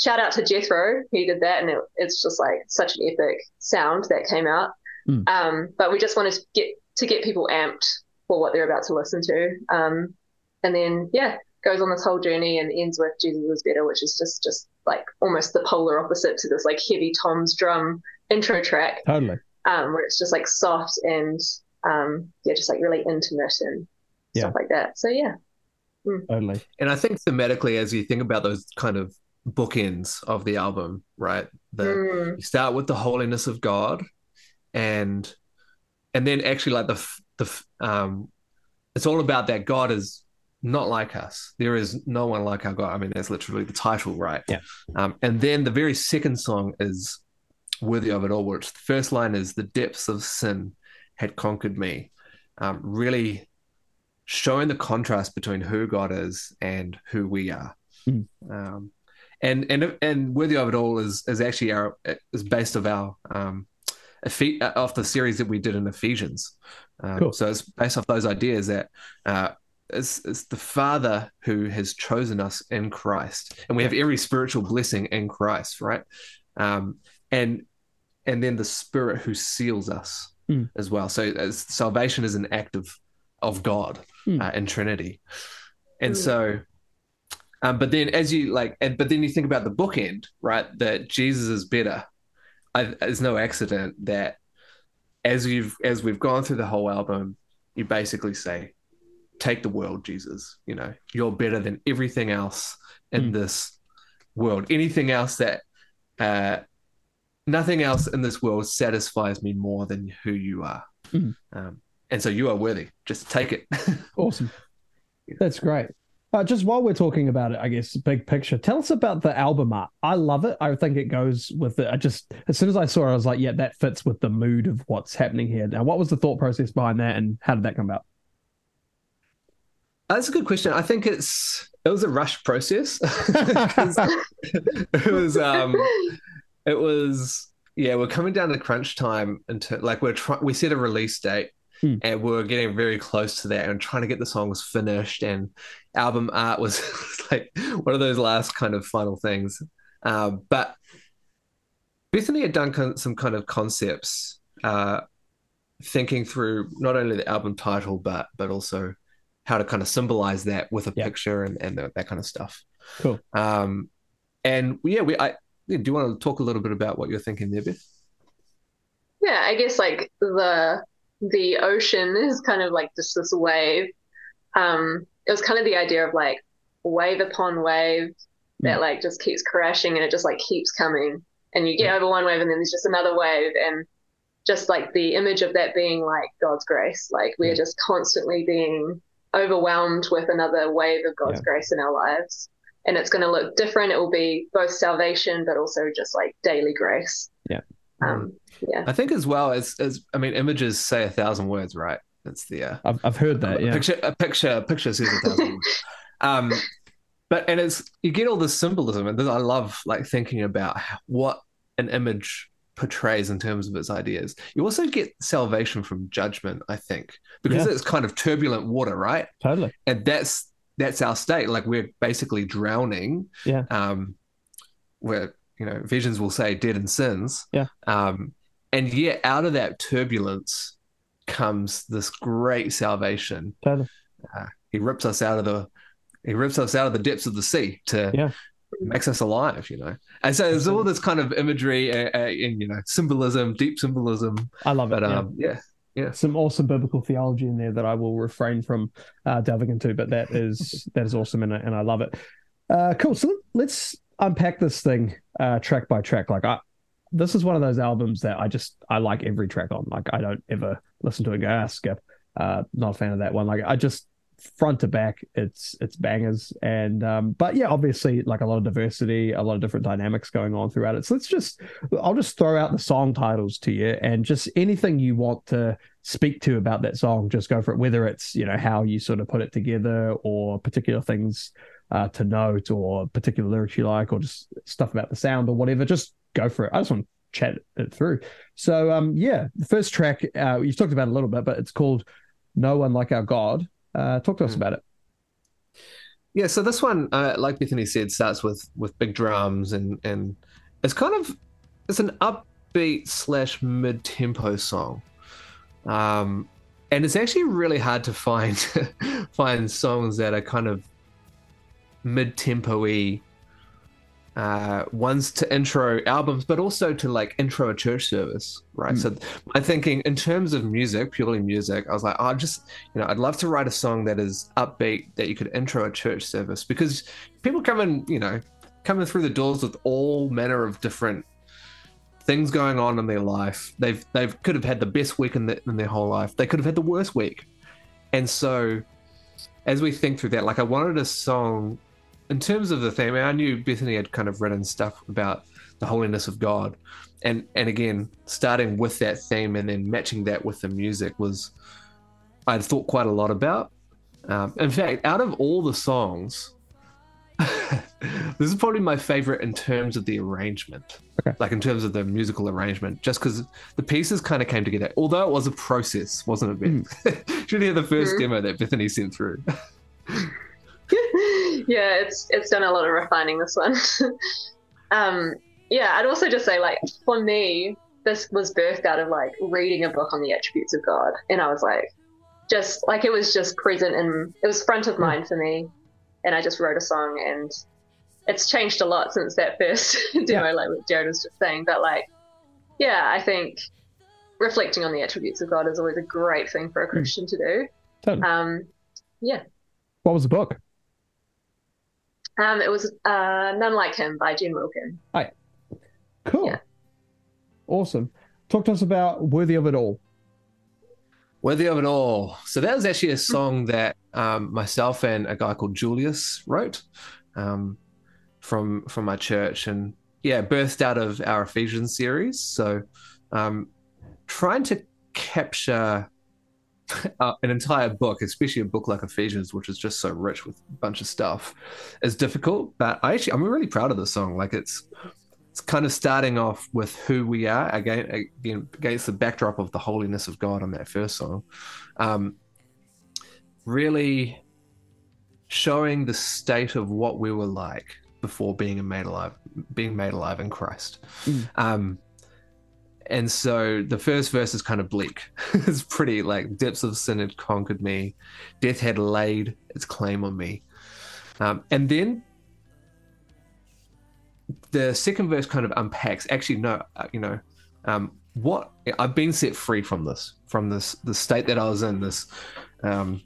shout out to Jethro, he did that and it, it's just like such an epic sound that came out. Mm. Um, but we just wanted to get to get people amped for what they're about to listen to. Um, and then yeah, goes on this whole journey and ends with Jesus is better, which is just just like almost the polar opposite to this like heavy toms drum intro track, Totally. um, where it's just like soft and um, yeah, just like really intimate and Yeah. stuff like that. So yeah, Totally. And I think thematically, as you think about those kind of bookends of the album, right? The Mm, you start with the holiness of God, and and then actually like the the um, it's all about that God is not like us. There is no one like our God. I mean, that's literally the title, right? Yeah. Um, and then the very second song is worthy of it all, which the first line is the depths of sin had conquered me. Um, really showing the contrast between who God is and who we are. Mm. Um, and and and worthy of it all is is actually our is based of our um, Ephe- uh, off the series that we did in Ephesians. Um, Cool. So it's based off those ideas that uh, it's, it's the Father who has chosen us in Christ, and we have every spiritual blessing in Christ, right? Um, and and then the Spirit who seals us Mm. as well. So as salvation is an act of of God Mm. uh, in Trinity, and Mm. so. Um, but then, as you like, and but then you think about the bookend, right? That Jesus is better. I, it's no accident that as you've as we've gone through the whole album, you basically say, "Take the world, Jesus. You know, you're better than everything else in Mm. this world. Anything else that, uh, nothing else in this world satisfies me more than who you are. Mm. Um, and so you are worthy. Just take it. Awesome. That's great. Uh, just while we're talking about it, I guess big picture. Tell us about the album art. I love it. I think it goes with it. I just as soon as I saw it, I was like, yeah, that fits with the mood of what's happening here. Now, what was the thought process behind that, and how did that come about? That's a good question. I think it's it was a rush process. it was um it was yeah we're coming down to crunch time into like we're trying we set a release date Hmm. and we're getting very close to that and trying to get the songs finished and album art was like one of those last kind of final things um, but bethany had done con- some kind of concepts uh, thinking through not only the album title but but also how to kind of symbolize that with a Yeah. picture and, and that kind of stuff Cool. um, and yeah, we I yeah, do you want to talk a little bit about what you're thinking there, Beth? yeah, I guess like the the ocean is kind of like just this wave. Um, it was kind of the idea of like wave upon wave that like just keeps crashing and it just like keeps coming and you get over one wave and then there's just another wave and just like the image of that being like God's grace like we're Mm. just constantly being overwhelmed with another wave of God's Yeah. grace in our lives. And it's going to look different. It will be both salvation, but also just like daily grace. Yeah. Um, yeah. I think as well as as I mean, images say a thousand words, right? That's the uh, I've, I've heard that. a Yeah. picture. A picture. A picture says a thousand. Um, but and it's you get all this symbolism, and I love like thinking about what an image portrays in terms of its ideas. You also get salvation from judgment, I think, because Yeah. it's kind of turbulent water, right? Totally. and that's that's our state like we're basically drowning Yeah. um where you know Ephesians will say dead in sins Yeah. um and yet out of that turbulence comes this great salvation Totally. he rips us out of the he rips us out of the depths of the sea to Yeah. makes us alive you know and so there's all this kind of imagery uh, uh, and you know symbolism deep symbolism I love it. but yeah. um yeah some awesome biblical theology in there that I will refrain from uh, delving into, but that is that is awesome and I, and I love it. Uh, cool. So let's unpack this thing uh, track by track. Like I, this is one of those albums that I just I like every track on. Like I don't ever listen to and go ah skip. Uh, not a fan of that one. Like I just front to back, it's it's bangers. And um, but yeah, obviously like a lot of diversity, a lot of different dynamics going on throughout it. So let's just I'll just throw out the song titles to you and just anything you want to speak to about that song, just go for it. Whether it's you know how you sort of put it together or particular things uh, to note or particular lyrics you like or just stuff about the sound or whatever, just go for it. I just want to chat it through. So um yeah, the first track uh, you've talked about a little bit, but it's called "No One Like Our God." Uh, talk to us Mm. about it. Yeah, so this one, uh, like Bethany said, starts with with big drums and and it's kind of it's an upbeat slash mid tempo song, um, and it's actually really hard to find find songs that are kind of mid tempo y. Uh, ones to intro albums, but also to like intro a church service, right? Mm. So my thinking in terms of music, purely music, I was like, I oh, just you know, I'd love to write a song that is upbeat that you could intro a church service because people come in, you know, coming through the doors with all manner of different things going on in their life. They've they've could have had the best week in, the, in their whole life. They could have had the worst week, and so as we think through that, like I wanted a song in terms of the theme. I knew Bethany had kind of written stuff about the holiness of God, and and again starting with that theme and then matching that with the music was I'd thought quite a lot about. Um, in fact, out of all the songs, this is probably my favorite in terms of the arrangement, Okay. like in terms of the musical arrangement, just because the pieces kind of came together. Although it was a process, wasn't it? Beth? Should hear the first demo that Bethany sent through. yeah, it's it's done a lot of refining this one. um, yeah, I'd also just say like for me, this was birthed out of like reading a book on the attributes of God, and I was like, just like it was just present and it was front of mind for me, and I just wrote a song, and it's changed a lot since that first demo, like what Jared was just saying. But like, yeah, I think reflecting on the attributes of God is always a great thing for a Christian to do. Totally. Um, yeah. What was the book? Um, it was uh, None Like Him by Jen Wilkin. Hi. Cool. Yeah. Awesome. Talk to us about Worthy of It All. Worthy of it all. So that was actually a song that um, myself and a guy called Julius wrote um, from from my church, and yeah, birthed out of our Ephesians series. So um, trying to capture uh, an entire book, especially a book like Ephesians, which is just so rich with a bunch of stuff, is difficult. But I actually, I'm really proud of the song. Like it's it's kind of starting off with who we are again, again against the backdrop of the holiness of God on that first song. Um, really showing the state of what we were like before being made alive, being made alive in Christ. Mm. Um, and so the first verse is kind of bleak. it's pretty like depths of sin had conquered me, death had laid its claim on me. Um, and then the second verse kind of unpacks. Actually, no, uh, you know, um, what I've been set free from this, from this, the state that I was in. This, um,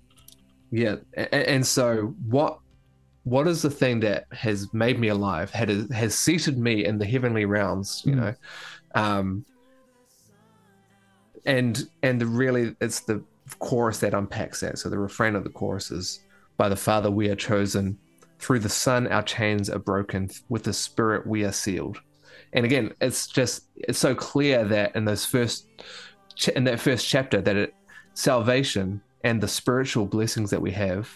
yeah, and, and so what? What is the thing that has made me alive? Had has seated me in the heavenly realms? You Mm. know, um, and and the really it's the chorus that unpacks that. So the refrain of the chorus is By the Father we are chosen, through the Son our chains are broken, with the Spirit we are sealed. And again, it's just it's so clear that in those first in that first chapter that it, salvation and the spiritual blessings that we have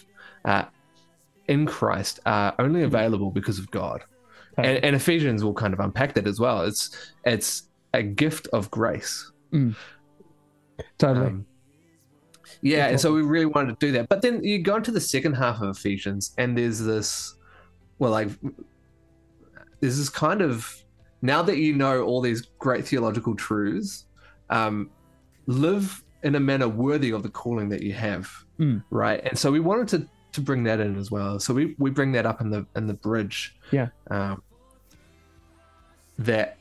uh, in Christ are only available because of God. And, and, Ephesians will kind of unpack that as well. It's it's a gift of grace. Mm. Totally. Um, yeah, and so we really wanted to do that. But then you go into the second half of Ephesians, and there's this, well, like, there's this kind of now that you know all these great theological truths, um, live in a manner worthy of the calling that you have, mm. right? And so we wanted to to bring that in as well. So we we bring that up in the in the bridge. Yeah. Um, that,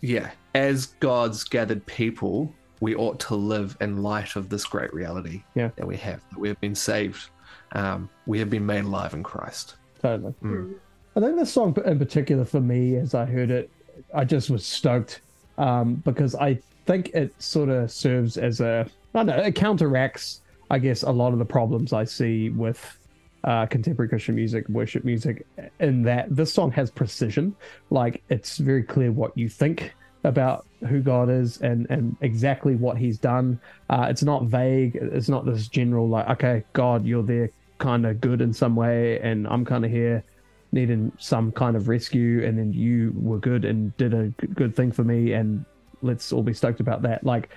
yeah, as God's gathered people, we ought to live in light of this great reality yeah. that we have. That we have been saved. Um, we have been made alive in Christ. Totally. Mm. I think this song in particular for me, as I heard it, I just was stoked um, because I think it sort of serves as a, I don't know, it counteracts, I guess, a lot of the problems I see with uh, contemporary Christian music, worship music, in that this song has precision. Like it's very clear what you think about who God is and and exactly what He's done. Uh, it's not vague. It's not this general like, okay, God, you're there, kind of good in some way, and I'm kind of here needing some kind of rescue, and then you were good and did a good thing for me, and let's all be stoked about that. Like.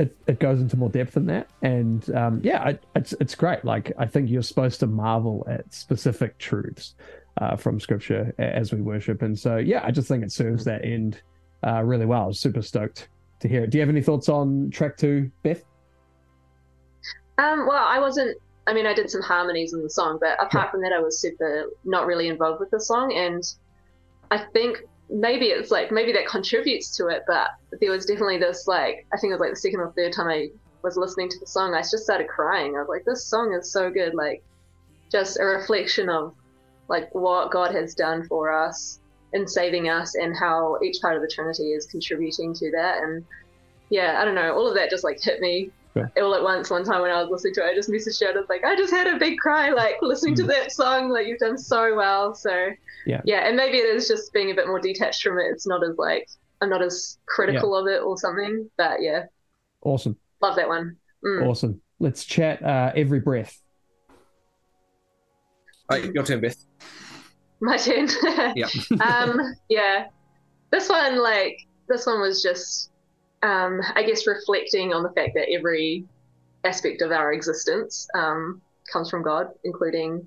It, it goes into more depth than that, and um, yeah, it, it's it's great. Like I think you're supposed to marvel at specific truths uh, from Scripture as we worship, and so yeah, I just think it serves that end uh, really well. I was super stoked to hear it. Do you have any thoughts on track two, Beth? Um, well, I wasn't. I mean, I did some harmonies in the song, but apart sure. from that, I was super not really involved with the song. And I think maybe it's like maybe that contributes to it, but there was definitely this like I think it was like the second or third time I was listening to the song, I just started crying. I was like, this song is so good, like just a reflection of like what God has done for us in saving us and how each part of the Trinity is contributing to that. And yeah, I don't know, all of that just like hit me yeah. all at once. One time when I was listening to it, I just messaged you. I was like, I just had a big cry, like listening mm. to that song. Like you've done so well. So yeah, yeah, and maybe it is just being a bit more detached from it. It's not as like I'm not as critical yeah. of it or something. But yeah, awesome. Love that one. Mm. Awesome. Let's chat uh, every breath. All right, your turn, Beth. My turn. yeah. um, yeah. This one, like, this one was just, um, I guess, reflecting on the fact that every aspect of our existence um, comes from God, including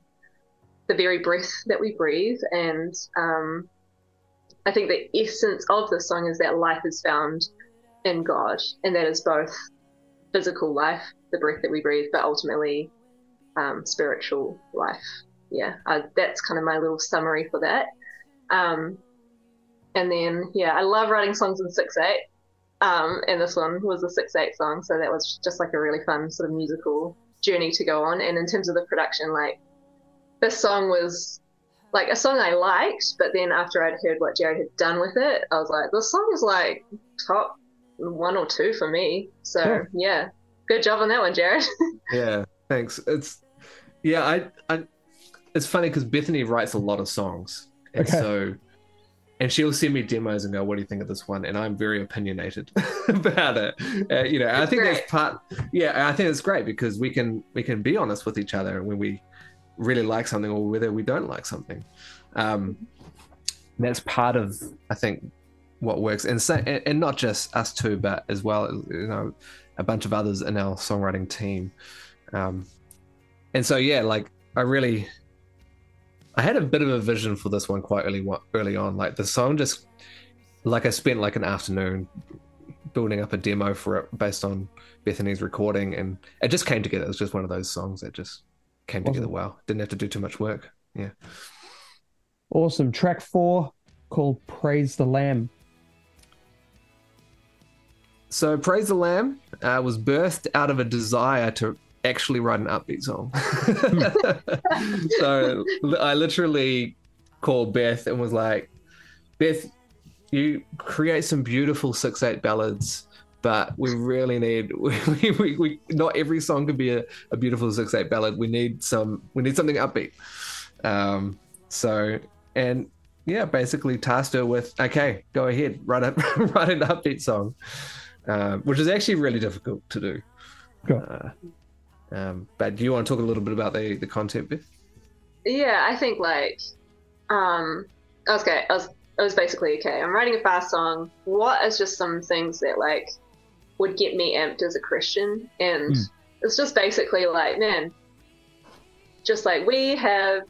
the very breath that we breathe. And um, I think the essence of this song is that life is found in God, and that is both physical life, the breath that we breathe, but ultimately um, spiritual life yeah, uh, that's kind of my little summary for that. Um, and then, yeah, I love writing songs in 6 8. Um, and this one was a 6 8 song. So that was just like a really fun sort of musical journey to go on. And in terms of the production, like this song was like a song I liked, but then after I'd heard what Jared had done with it, I was like, this song is like top one or two for me. So yeah, yeah. good job on that one, Jared. yeah, thanks. It's yeah, I I it's funny because Bethany writes a lot of songs, and okay. so and she'll send me demos and go, "What do you think of this one?" And I'm very opinionated about it. Uh, you know, it's I think great. that's part. Yeah, I think it's great because we can we can be honest with each other when we really like something or whether we don't like something. Um, that's part of I think what works, and so and, and not just us two, but as well you know a bunch of others in our songwriting team. Um, and so yeah, like I really I had a bit of a vision for this one quite early early on. Like the song just like I spent like an afternoon building up a demo for it based on Bethany's recording and it just came together. It was just one of those songs that just came awesome. together well. Didn't have to do too much work. Yeah. Awesome. Track four called Praise the Lamb. So Praise the Lamb uh, was birthed out of a desire to actually write an upbeat song. so I literally called Beth and was like, Beth, you create some beautiful six eight ballads, but we really need we, we, we not every song could be a, a beautiful six eight ballad. We need some we need something upbeat. Um, so and yeah, basically tasked her with okay, go ahead, write a write an upbeat song, uh, which is actually really difficult to do. Cool. Uh, um, but do you want to talk a little bit about the the content, Beth? Yeah, I think like, um, okay, I was, I was basically okay. I'm writing a fast song. What is just some things that like would get me amped as a Christian? And Mm. it's just basically like, man, just like we have,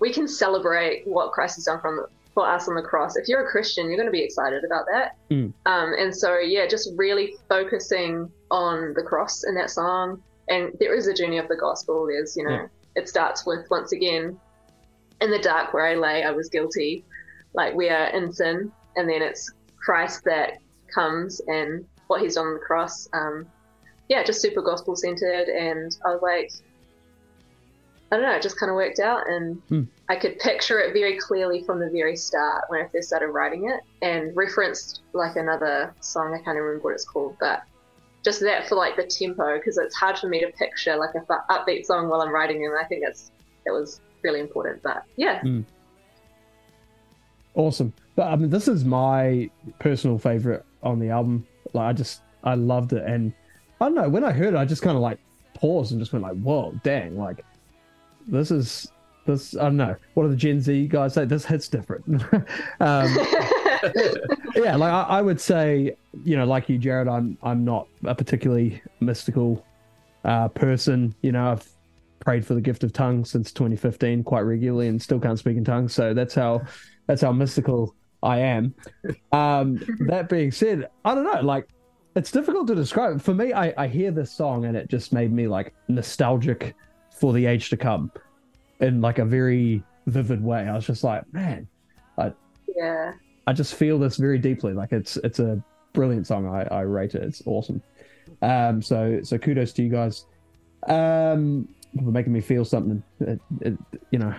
we can celebrate what Christ has done from for us on the cross. If you're a Christian, you're going to be excited about that. Mm. Um, and so yeah, just really focusing on the cross in that song. And there is a journey of the gospel. There's you know Yeah. it starts with once again in the dark where i lay i was guilty like we are in sin and then it's christ that comes and what he's done on the cross um yeah just super gospel centered and i was like i don't know it just kind of worked out and Hmm. i could picture it very clearly from the very start when i first started writing it and referenced like another song i can't remember what it's called but just that for like the tempo because it's hard for me to picture like a upbeat song while I'm writing and I think that's that was really important but yeah Awesome. But I mean, this is my personal favorite on the album. Like, I just, I loved it. And I don't know, when I heard it, I just kind of like paused and just went like, whoa, dang, like, this is, this, I don't know. What do the Gen Z guys say? This hits different. um, yeah, like I, I would say, you know, like you, Jared, I'm, I'm not a particularly mystical uh, person. You know, I've prayed for the gift of tongues since 2015 quite regularly and still can't speak in tongues. So that's how that's how mystical I am. Um, that being said, I don't know, like it's difficult to describe. For me, I, I hear this song and it just made me like nostalgic for the age to come in like a very vivid way. I was just like, man, yeah I just feel this very deeply. Like it's it's a brilliant song. I, I rate it. It's awesome. Um, so so kudos to you guys. Um, for making me feel something. It, it, you know,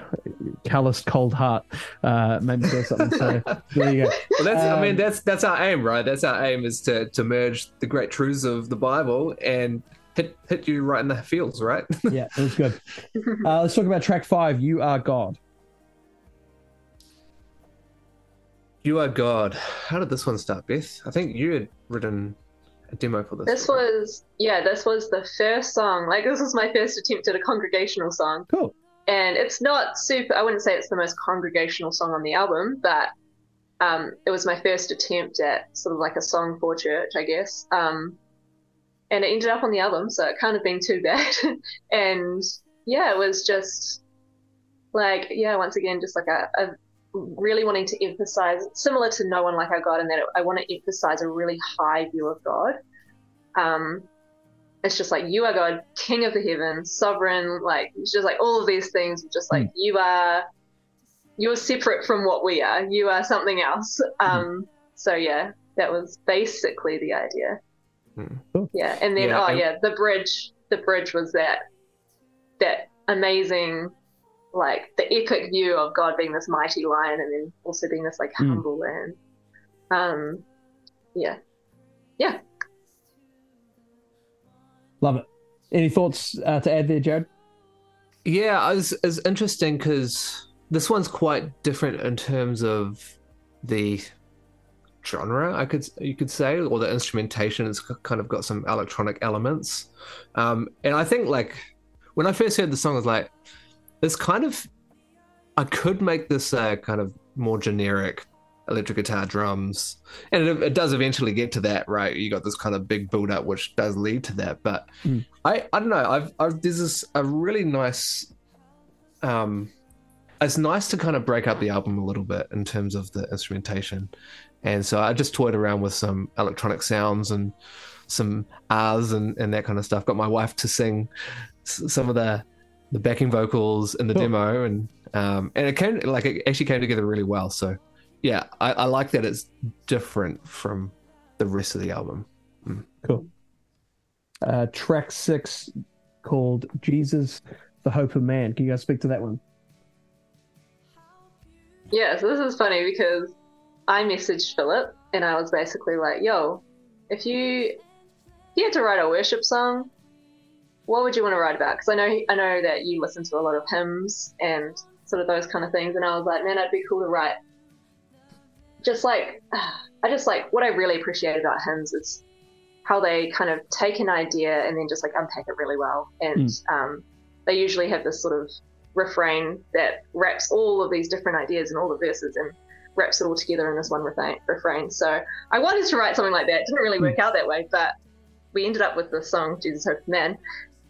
calloused, cold heart uh, made me feel something. So there you go. Well, that's I Um, mean that's that's our aim, right? That's our aim is to to merge the great truths of the Bible and hit hit you right in the feels, right? Yeah, it was good. Uh, let's talk about track five. You are God. You are God. How did this one start, Beth? I think you had written a demo for this. this was yeah this was the first song like this was my first attempt at a congregational song Cool. and it's not super i wouldn't say it's the most congregational song on the album but um, it was my first attempt at sort of like a song for church i guess um, and it ended up on the album so it can't have been too bad and yeah it was just like yeah once again just like a, a really wanting to emphasize similar to no one like our god in that i want to emphasize a really high view of god um, it's just like you are God, King of the heavens, sovereign. Like it's just like all of these things. Just like you are, you are separate from what we are. You are something else. Um, so yeah, that was basically the idea. Hmm. Cool. Yeah, and then Yeah, oh and- yeah, the bridge. The bridge was that that amazing, like the epic view of God being this mighty lion, and then also being this like Hmm. humble lamb. Um, yeah, yeah. Love it. Any thoughts uh, to add there, Jared? Yeah, it's, it's interesting because this one's quite different in terms of the genre. I could you could say, or the instrumentation. It's kind of got some electronic elements, um, and I think like when I first heard the song, I was like, "This kind of I could make this uh, kind of more generic electric guitar drums, and it, it does eventually get to that, right? You got this kind of big build up, which does lead to that, but Mm. I I don't know. I've, I've there's this a really nice, um, it's nice to kind of break up the album a little bit in terms of the instrumentation, and so I just toyed around with some electronic sounds and some R's and, and that kind of stuff. Got my wife to sing some of the the backing vocals and the Cool. demo, and um, and it came like it actually came together really well. So yeah, I, I like that it's different from the rest of the album. Cool. Uh, track six called Jesus, the Hope of Man. Can you guys speak to that one? Yeah, so this is funny because I messaged Philip and I was basically like, yo, if you if you had to write a worship song, what would you want to write about? Because I know I know that you listen to a lot of hymns and sort of those kind of things, and I was like, man, it'd be cool to write. Just like I just like what I really appreciate about hymns is how they kind of take an idea and then just like unpack it really well, and mm. um, they usually have this sort of refrain that wraps all of these different ideas and all the verses and wraps it all together in this one refrain. So I wanted to write something like that. It didn't really work out that way, but we ended up with the song Jesus Hope Man.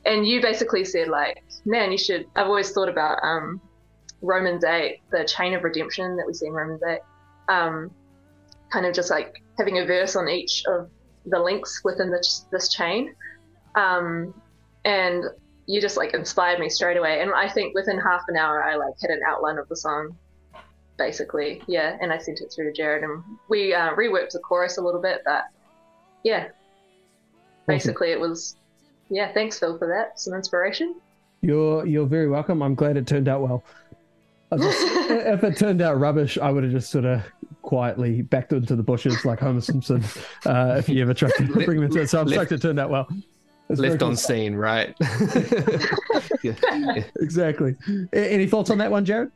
And you basically said like, man, you should. I've always thought about um, Romans eight, the chain of redemption that we see in Romans eight. Um, kind of just like having a verse on each of the links within this, this chain. Um, and you just like inspired me straight away. And I think within half an hour, I like had an outline of the song, basically. Yeah. And I sent it through to Jared and we uh, reworked the chorus a little bit, but yeah, basically it was, yeah, thanks Phil for that. Some inspiration. You're, you're very welcome. I'm glad it turned out well. Just, if it turned out rubbish, I would have just sort of quietly backed into the bushes like Homer Simpson. Uh, if you ever tried to bring me into it, so I'm stoked it turned out well. It's Left on scene, right? yeah. Exactly. Any thoughts on that one, Jared?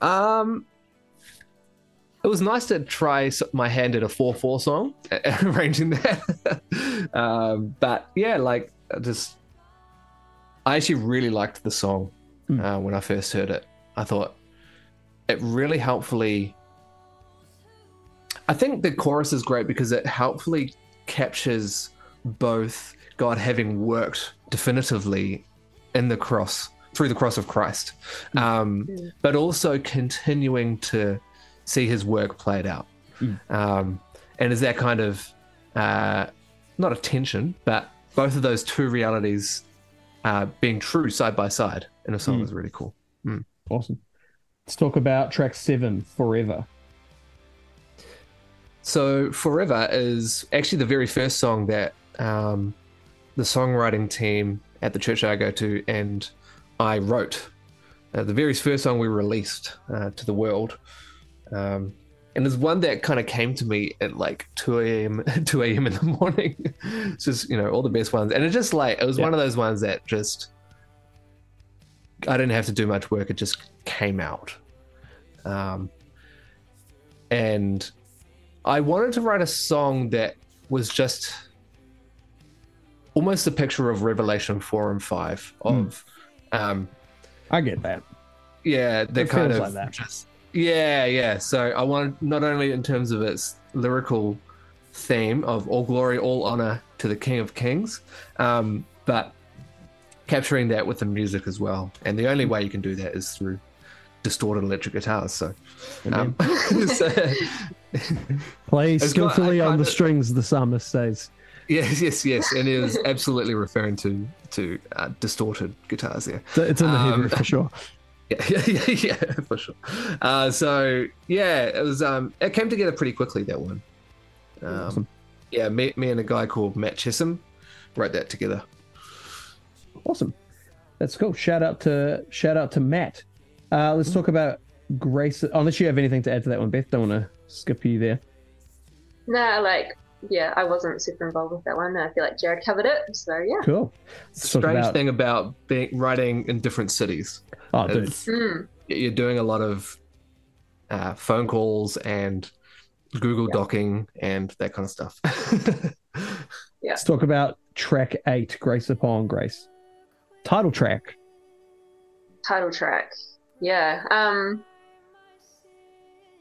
Um, it was nice to try my hand at a four-four song, arranging that. um, but yeah, like I just, I actually really liked the song mm. uh, when I first heard it. I thought it really helpfully. I think the chorus is great because it helpfully captures both God having worked definitively in the cross through the cross of Christ, mm. um, mm. but also continuing to see His work played out, mm. um, and is that kind of uh, not a tension, but both of those two realities uh, being true side by side in a song mm. is really cool. Mm. Awesome. Let's talk about track seven, Forever. So, Forever is actually the very first song that um, the songwriting team at the church I go to and I wrote. Uh, the very first song we released uh, to the world. Um, and there's one that kind of came to me at like 2 a.m. 2 a.m. in the morning. it's just, you know, all the best ones. And it just like, it was yeah. one of those ones that just, I didn't have to do much work. It just came out. Um, and I wanted to write a song that was just almost a picture of Revelation four and five of. Mm. Um, I get that. Yeah, they kind of like that. just yeah, yeah. So I wanted not only in terms of its lyrical theme of all glory, all honor to the King of Kings, um, but capturing that with the music as well. And the only way you can do that is through distorted electric guitars. So, um, so play skillfully on the strings. The psalmist says. Yes, yes, yes, and it was absolutely referring to to uh, distorted guitars there. It's in the um, Hebrew for sure. Yeah, yeah, yeah, yeah for sure. Uh, so yeah, it was. Um, it came together pretty quickly that one. Um, awesome. Yeah, me, me and a guy called Matt Chesham wrote that together. Awesome, that's cool. Shout out to shout out to Matt. Uh, let's talk about Grace. Unless you have anything to add to that one, Beth. Don't want to skip you there. No, like yeah, I wasn't super involved with that one. I feel like Jared covered it. So yeah. Cool. Strange about... thing about being writing in different cities. Oh, dude. Mm. You're doing a lot of uh, phone calls and Google yeah. Docking and that kind of stuff. yeah. Let's talk about track eight, Grace Upon Grace. Title track. Title track. Yeah. Um.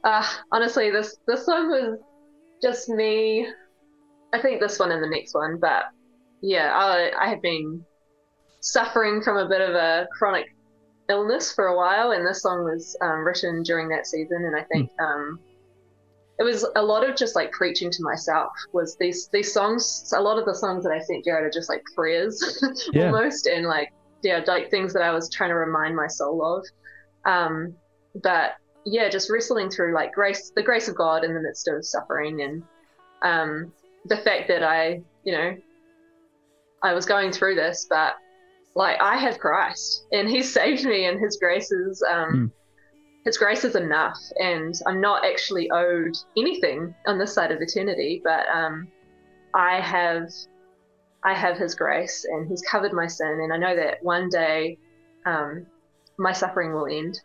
Uh, honestly, this this song was just me I think this one and the next one, but yeah, I, I have been suffering from a bit of a chronic illness for a while, and this song was um, written during that season, and I think mm. um, it was a lot of just like preaching to myself. Was these these songs? A lot of the songs that I sent Jared are just like prayers, yeah. almost, and like yeah, like things that I was trying to remind my soul of. Um, but yeah, just wrestling through like grace, the grace of God in the midst of suffering, and um, the fact that I, you know, I was going through this, but like I have Christ and He saved me, and His grace is, um, mm. His grace is enough, and I'm not actually owed anything on this side of eternity, but um, I have I have His grace and He's covered my sin, and I know that one day um, my suffering will end,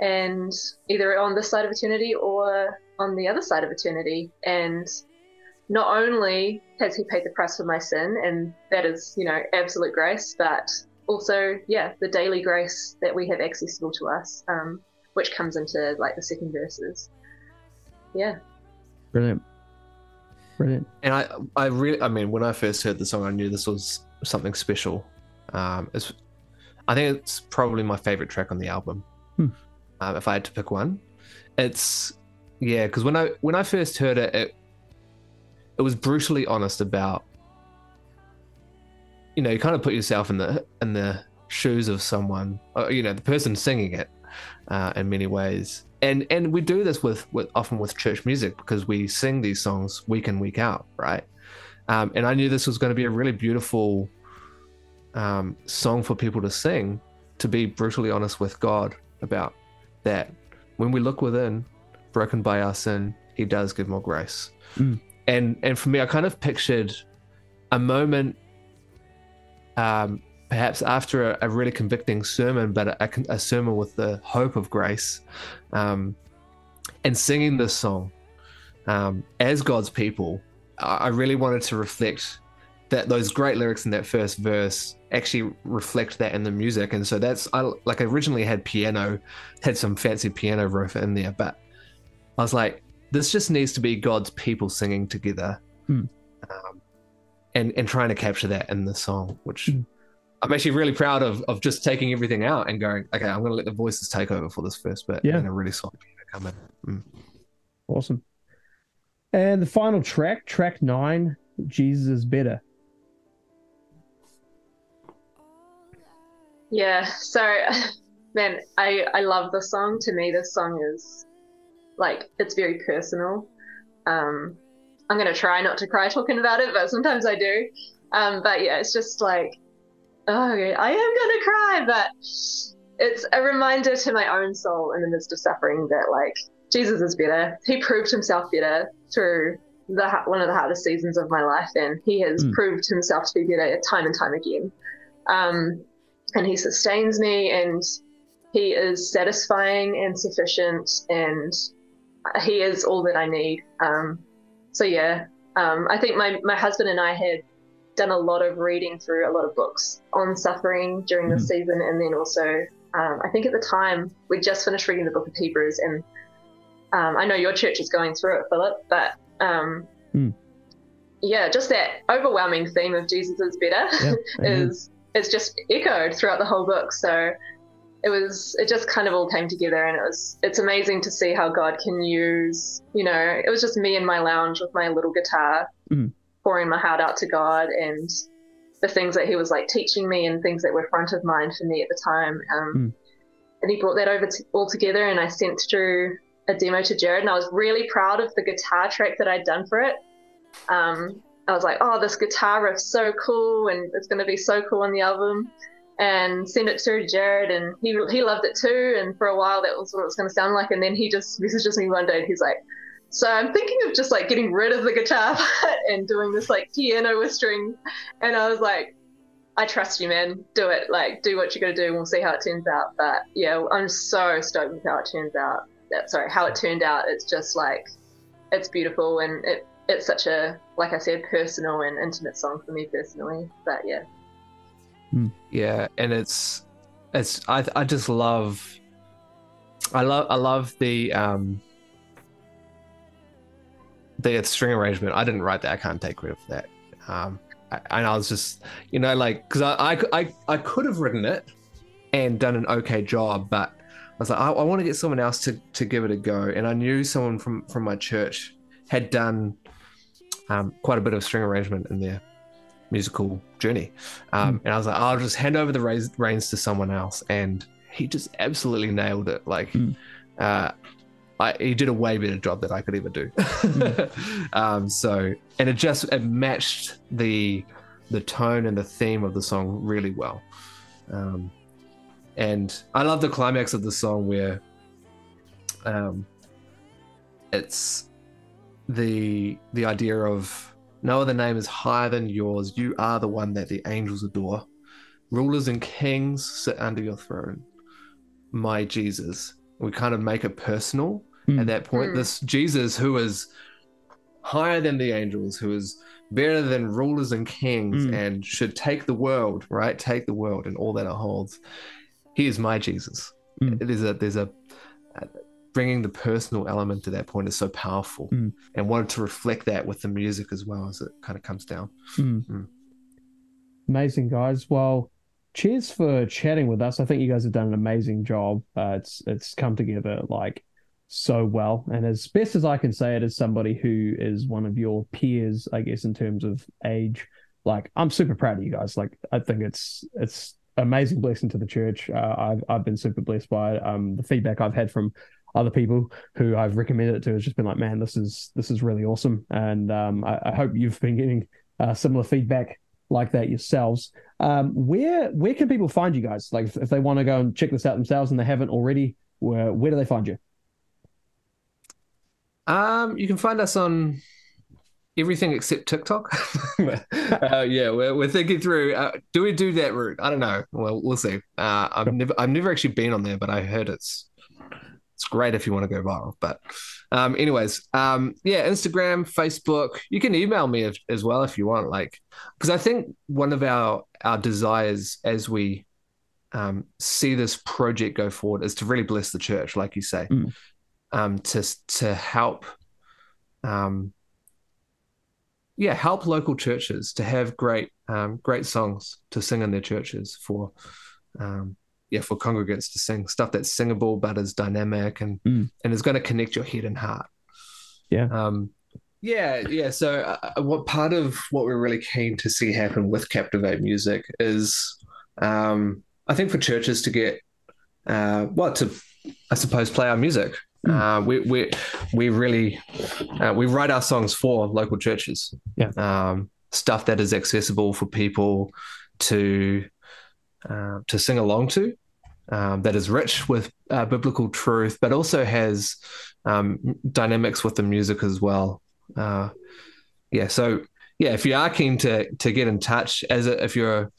and either on this side of eternity or on the other side of eternity. And not only has He paid the price for my sin, and that is, you know, absolute grace, but also, yeah, the daily grace that we have accessible to us, um, which comes into like the second verses. Yeah. Brilliant. Brilliant. And I, I really, I mean, when I first heard the song, I knew this was something special. Um, it's, I think it's probably my favorite track on the album. Hmm. Um, if I had to pick one, it's yeah, because when I when I first heard it, it it was brutally honest about you know you kind of put yourself in the in the shoes of someone, uh, you know, the person singing it uh, in many ways. And and we do this with, with often with church music because we sing these songs week in week out, right? Um, and I knew this was going to be a really beautiful um, song for people to sing, to be brutally honest with God about that. When we look within, broken by our sin, He does give more grace. Mm. And and for me, I kind of pictured a moment um, perhaps after a, a, really convicting sermon, but a, a, sermon with the hope of grace, um, and singing this song um, as God's people, I, I really wanted to reflect that those great lyrics in that first verse actually reflect that in the music. And so that's I like I originally had piano, had some fancy piano riff in there, but I was like, this just needs to be God's people singing together. Hmm. Um, and and trying to capture that in the song, which Mm. I'm actually really proud of of just taking everything out and going, okay, I'm going to let the voices take over for this first bit, Yeah. and a really solid piano come in. Mm. Awesome. And the final track, track nine, Jesus is better. Yeah. So, man, I I love the song. To me, this song is like it's very personal. Um, I'm gonna try not to cry talking about it, but sometimes I do. Um, but yeah, it's just like, oh, okay, I am gonna cry, but it's a reminder to my own soul in the midst of suffering that like Jesus is better. He proved himself better through the one of the hardest seasons of my life, and he has Mm. proved himself to be better time and time again. Um, and he sustains me, and he is satisfying and sufficient, and he is all that I need. Um, so yeah, um, I think my my husband and I had done a lot of reading through a lot of books on suffering during this season, and then also um, I think at the time we just finished reading the book of Hebrews, and um, I know your church is going through it, Philip, but um, Mm. yeah, just that overwhelming theme of Jesus is better Yeah. is is just echoed throughout the whole book. So it was it just kind of all came together and it was it's amazing to see how God can use, you know, it was just me in my lounge with my little guitar Mhm. pouring my heart out to God and the things that he was like teaching me and things that were front of mind for me at the time. Um, Mm. And he brought that over to, all together and I sent through a demo to Jared and I was really proud of the guitar track that I'd done for it. Um, I was like, oh, this guitar riff's so cool and it's going to be so cool on the album. And send it to Jared, and he he loved it too. And for a while, that was what it was going to sound like. And then he just messages me one day, and he's like, "So I'm thinking of just like getting rid of the guitar and doing this like piano with strings." And I was like, "I trust you, man. Do it. Like, do what you're gonna do. and We'll see how it turns out." But yeah, I'm so stoked with how it turns out. That, sorry, how it turned out. It's just like, it's beautiful, and it it's such a like I said, personal and intimate song for me personally. But yeah. Yeah, and it's it's I I just love I love I love the um the string arrangement. I didn't write that. I can't take credit for that. Um, I, and I was just you know like because I, I I I could have written it and done an okay job, but I was like I, I want to get someone else to to give it a go, and I knew someone from from my church had done um, quite a bit of string arrangement in their musical journey. Um, And I was like, I'll just hand over the reins, to someone else. And he just absolutely nailed it. Like, Mm. uh, I, he did a way better job than I could ever do. um, so, and it just it matched the the tone and the theme of the song really well. Um, and I love the climax of the song where um, it's the the idea of No other name is higher than yours. You are the one that the angels adore. Rulers and kings sit under your throne. My Jesus. We kind of make it personal Mm. at that point. Mm. This Jesus who is higher than the angels, who is better than rulers and kings, Mm. and should take the world, right? Take the world and all that it holds. He is my Jesus. Mm. It is a there's a, a bringing the personal element to that point is so powerful, Mm. and wanted to reflect that with the music as well as it kind of comes down. Mm. Mm. Amazing, guys. Well, cheers for chatting with us. I think you guys have done an amazing job. Uh, it's it's come together like so well, and as best as I can say it, as somebody who is one of your peers, I guess in terms of age, like I'm super proud of you guys. Like I think it's it's amazing blessing to the church. Uh, I've I've been super blessed by it. Um, the feedback I've had from other people who I've recommended it to has just been like, man, this is this is really awesome, and um, I, I hope you've been getting uh, similar feedback like that yourselves. Um, where where can people find you guys? Like if, if they want to go and check this out themselves and they haven't already, where where do they find you? Um, you can find us on everything except TikTok. uh, yeah, we're, we're thinking through. Uh, do we do that route? I don't know. Well, we'll see. Uh, I've never I've never actually been on there, but I heard it's it's great if you want to go viral. But um, anyways, um, yeah, Instagram, Facebook. You can email me if, as well if you want. Like, because I think one of our our desires as we um, see this project go forward is to really bless the church, like you say, Mm. um, to to help, um, yeah, help local churches to have great um, great songs to sing in their churches for, um, yeah, for congregants to sing stuff that's singable but is dynamic and Mm. and is going to connect your head and heart. Yeah. Um, yeah, yeah. So, uh, what part of what we're really keen to see happen with Captivate Music is, um, I think, for churches to get, uh, what to, I suppose, play our music. Mm. Uh, we we we really uh, we write our songs for local churches. Yeah. Um, stuff that is accessible for people to uh, to sing along to. Um, that is rich with uh, biblical truth, but also has um, dynamics with the music as well. Uh, yeah, so yeah, if you are keen to to get in touch, as a, if you're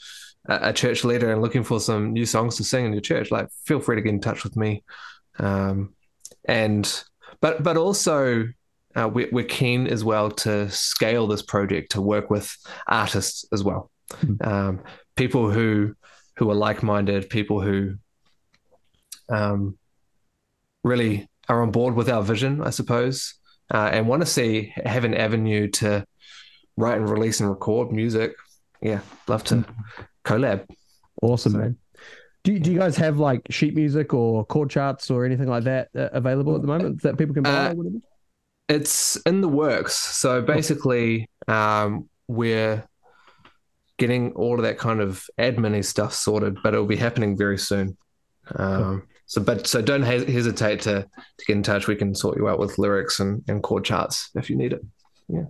a, a church leader and looking for some new songs to sing in your church, like feel free to get in touch with me. Um, and but but also uh, we, we're keen as well to scale this project to work with artists as well, Mhm. um, people who who are like minded, people who um, really are on board with our vision, I suppose, uh, and want to see have an avenue to write and release and record music. Yeah, love to collab. Awesome, So- man. Do you, do you guys have like sheet music or chord charts or anything like that uh, available at the moment that people can buy? Uh. It's in the works. So basically, um, we're getting all of that kind of admin stuff sorted, but it'll be happening very soon. Um, so, but so don't hes- hesitate to to get in touch. We can sort you out with lyrics and, and chord charts if you need it. Yeah.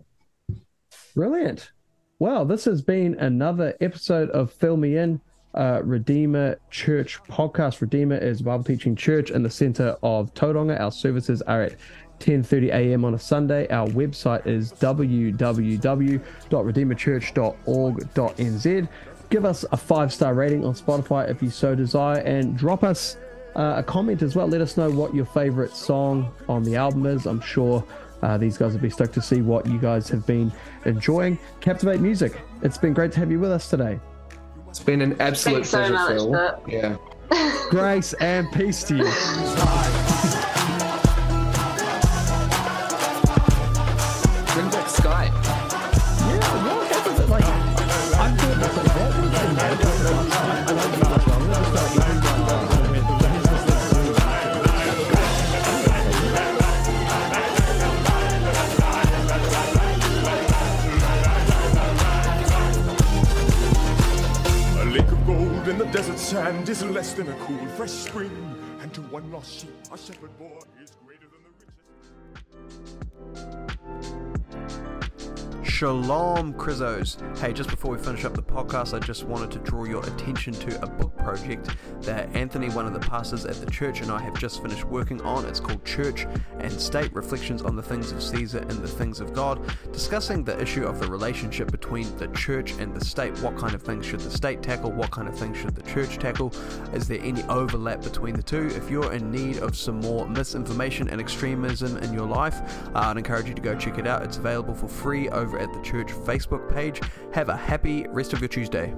Brilliant. Well, this has been another episode of Fill Me In, uh, Redeemer Church podcast. Redeemer is a Bible teaching church in the center of Tauranga. Our services are at 10:30 a.m. on a Sunday. Our website is www.redeemerchurch.org.nz. Give us a five-star rating on Spotify if you so desire, and drop us uh, a comment as well. Let us know what your favorite song on the album is. I'm sure uh, these guys will be stoked to see what you guys have been enjoying. Captivate Music, it's been great to have you with us today. It's been an absolute Thanks so pleasure, much, Phil. Bert. Yeah. Grace and peace to you. desert sand is less than a cool, fresh spring. And to one lost sheep, a shepherd boy Shalom, Crizzos. Hey, just before we finish up the podcast, I just wanted to draw your attention to a book project that Anthony, one of the pastors at the church, and I have just finished working on. It's called Church and State Reflections on the Things of Caesar and the Things of God, discussing the issue of the relationship between the church and the state. What kind of things should the state tackle? What kind of things should the church tackle? Is there any overlap between the two? If you're in need of some more misinformation and extremism in your life, uh, I'd encourage you to go check it out. It's available for free over at the church Facebook page. Have a happy rest of your Tuesday.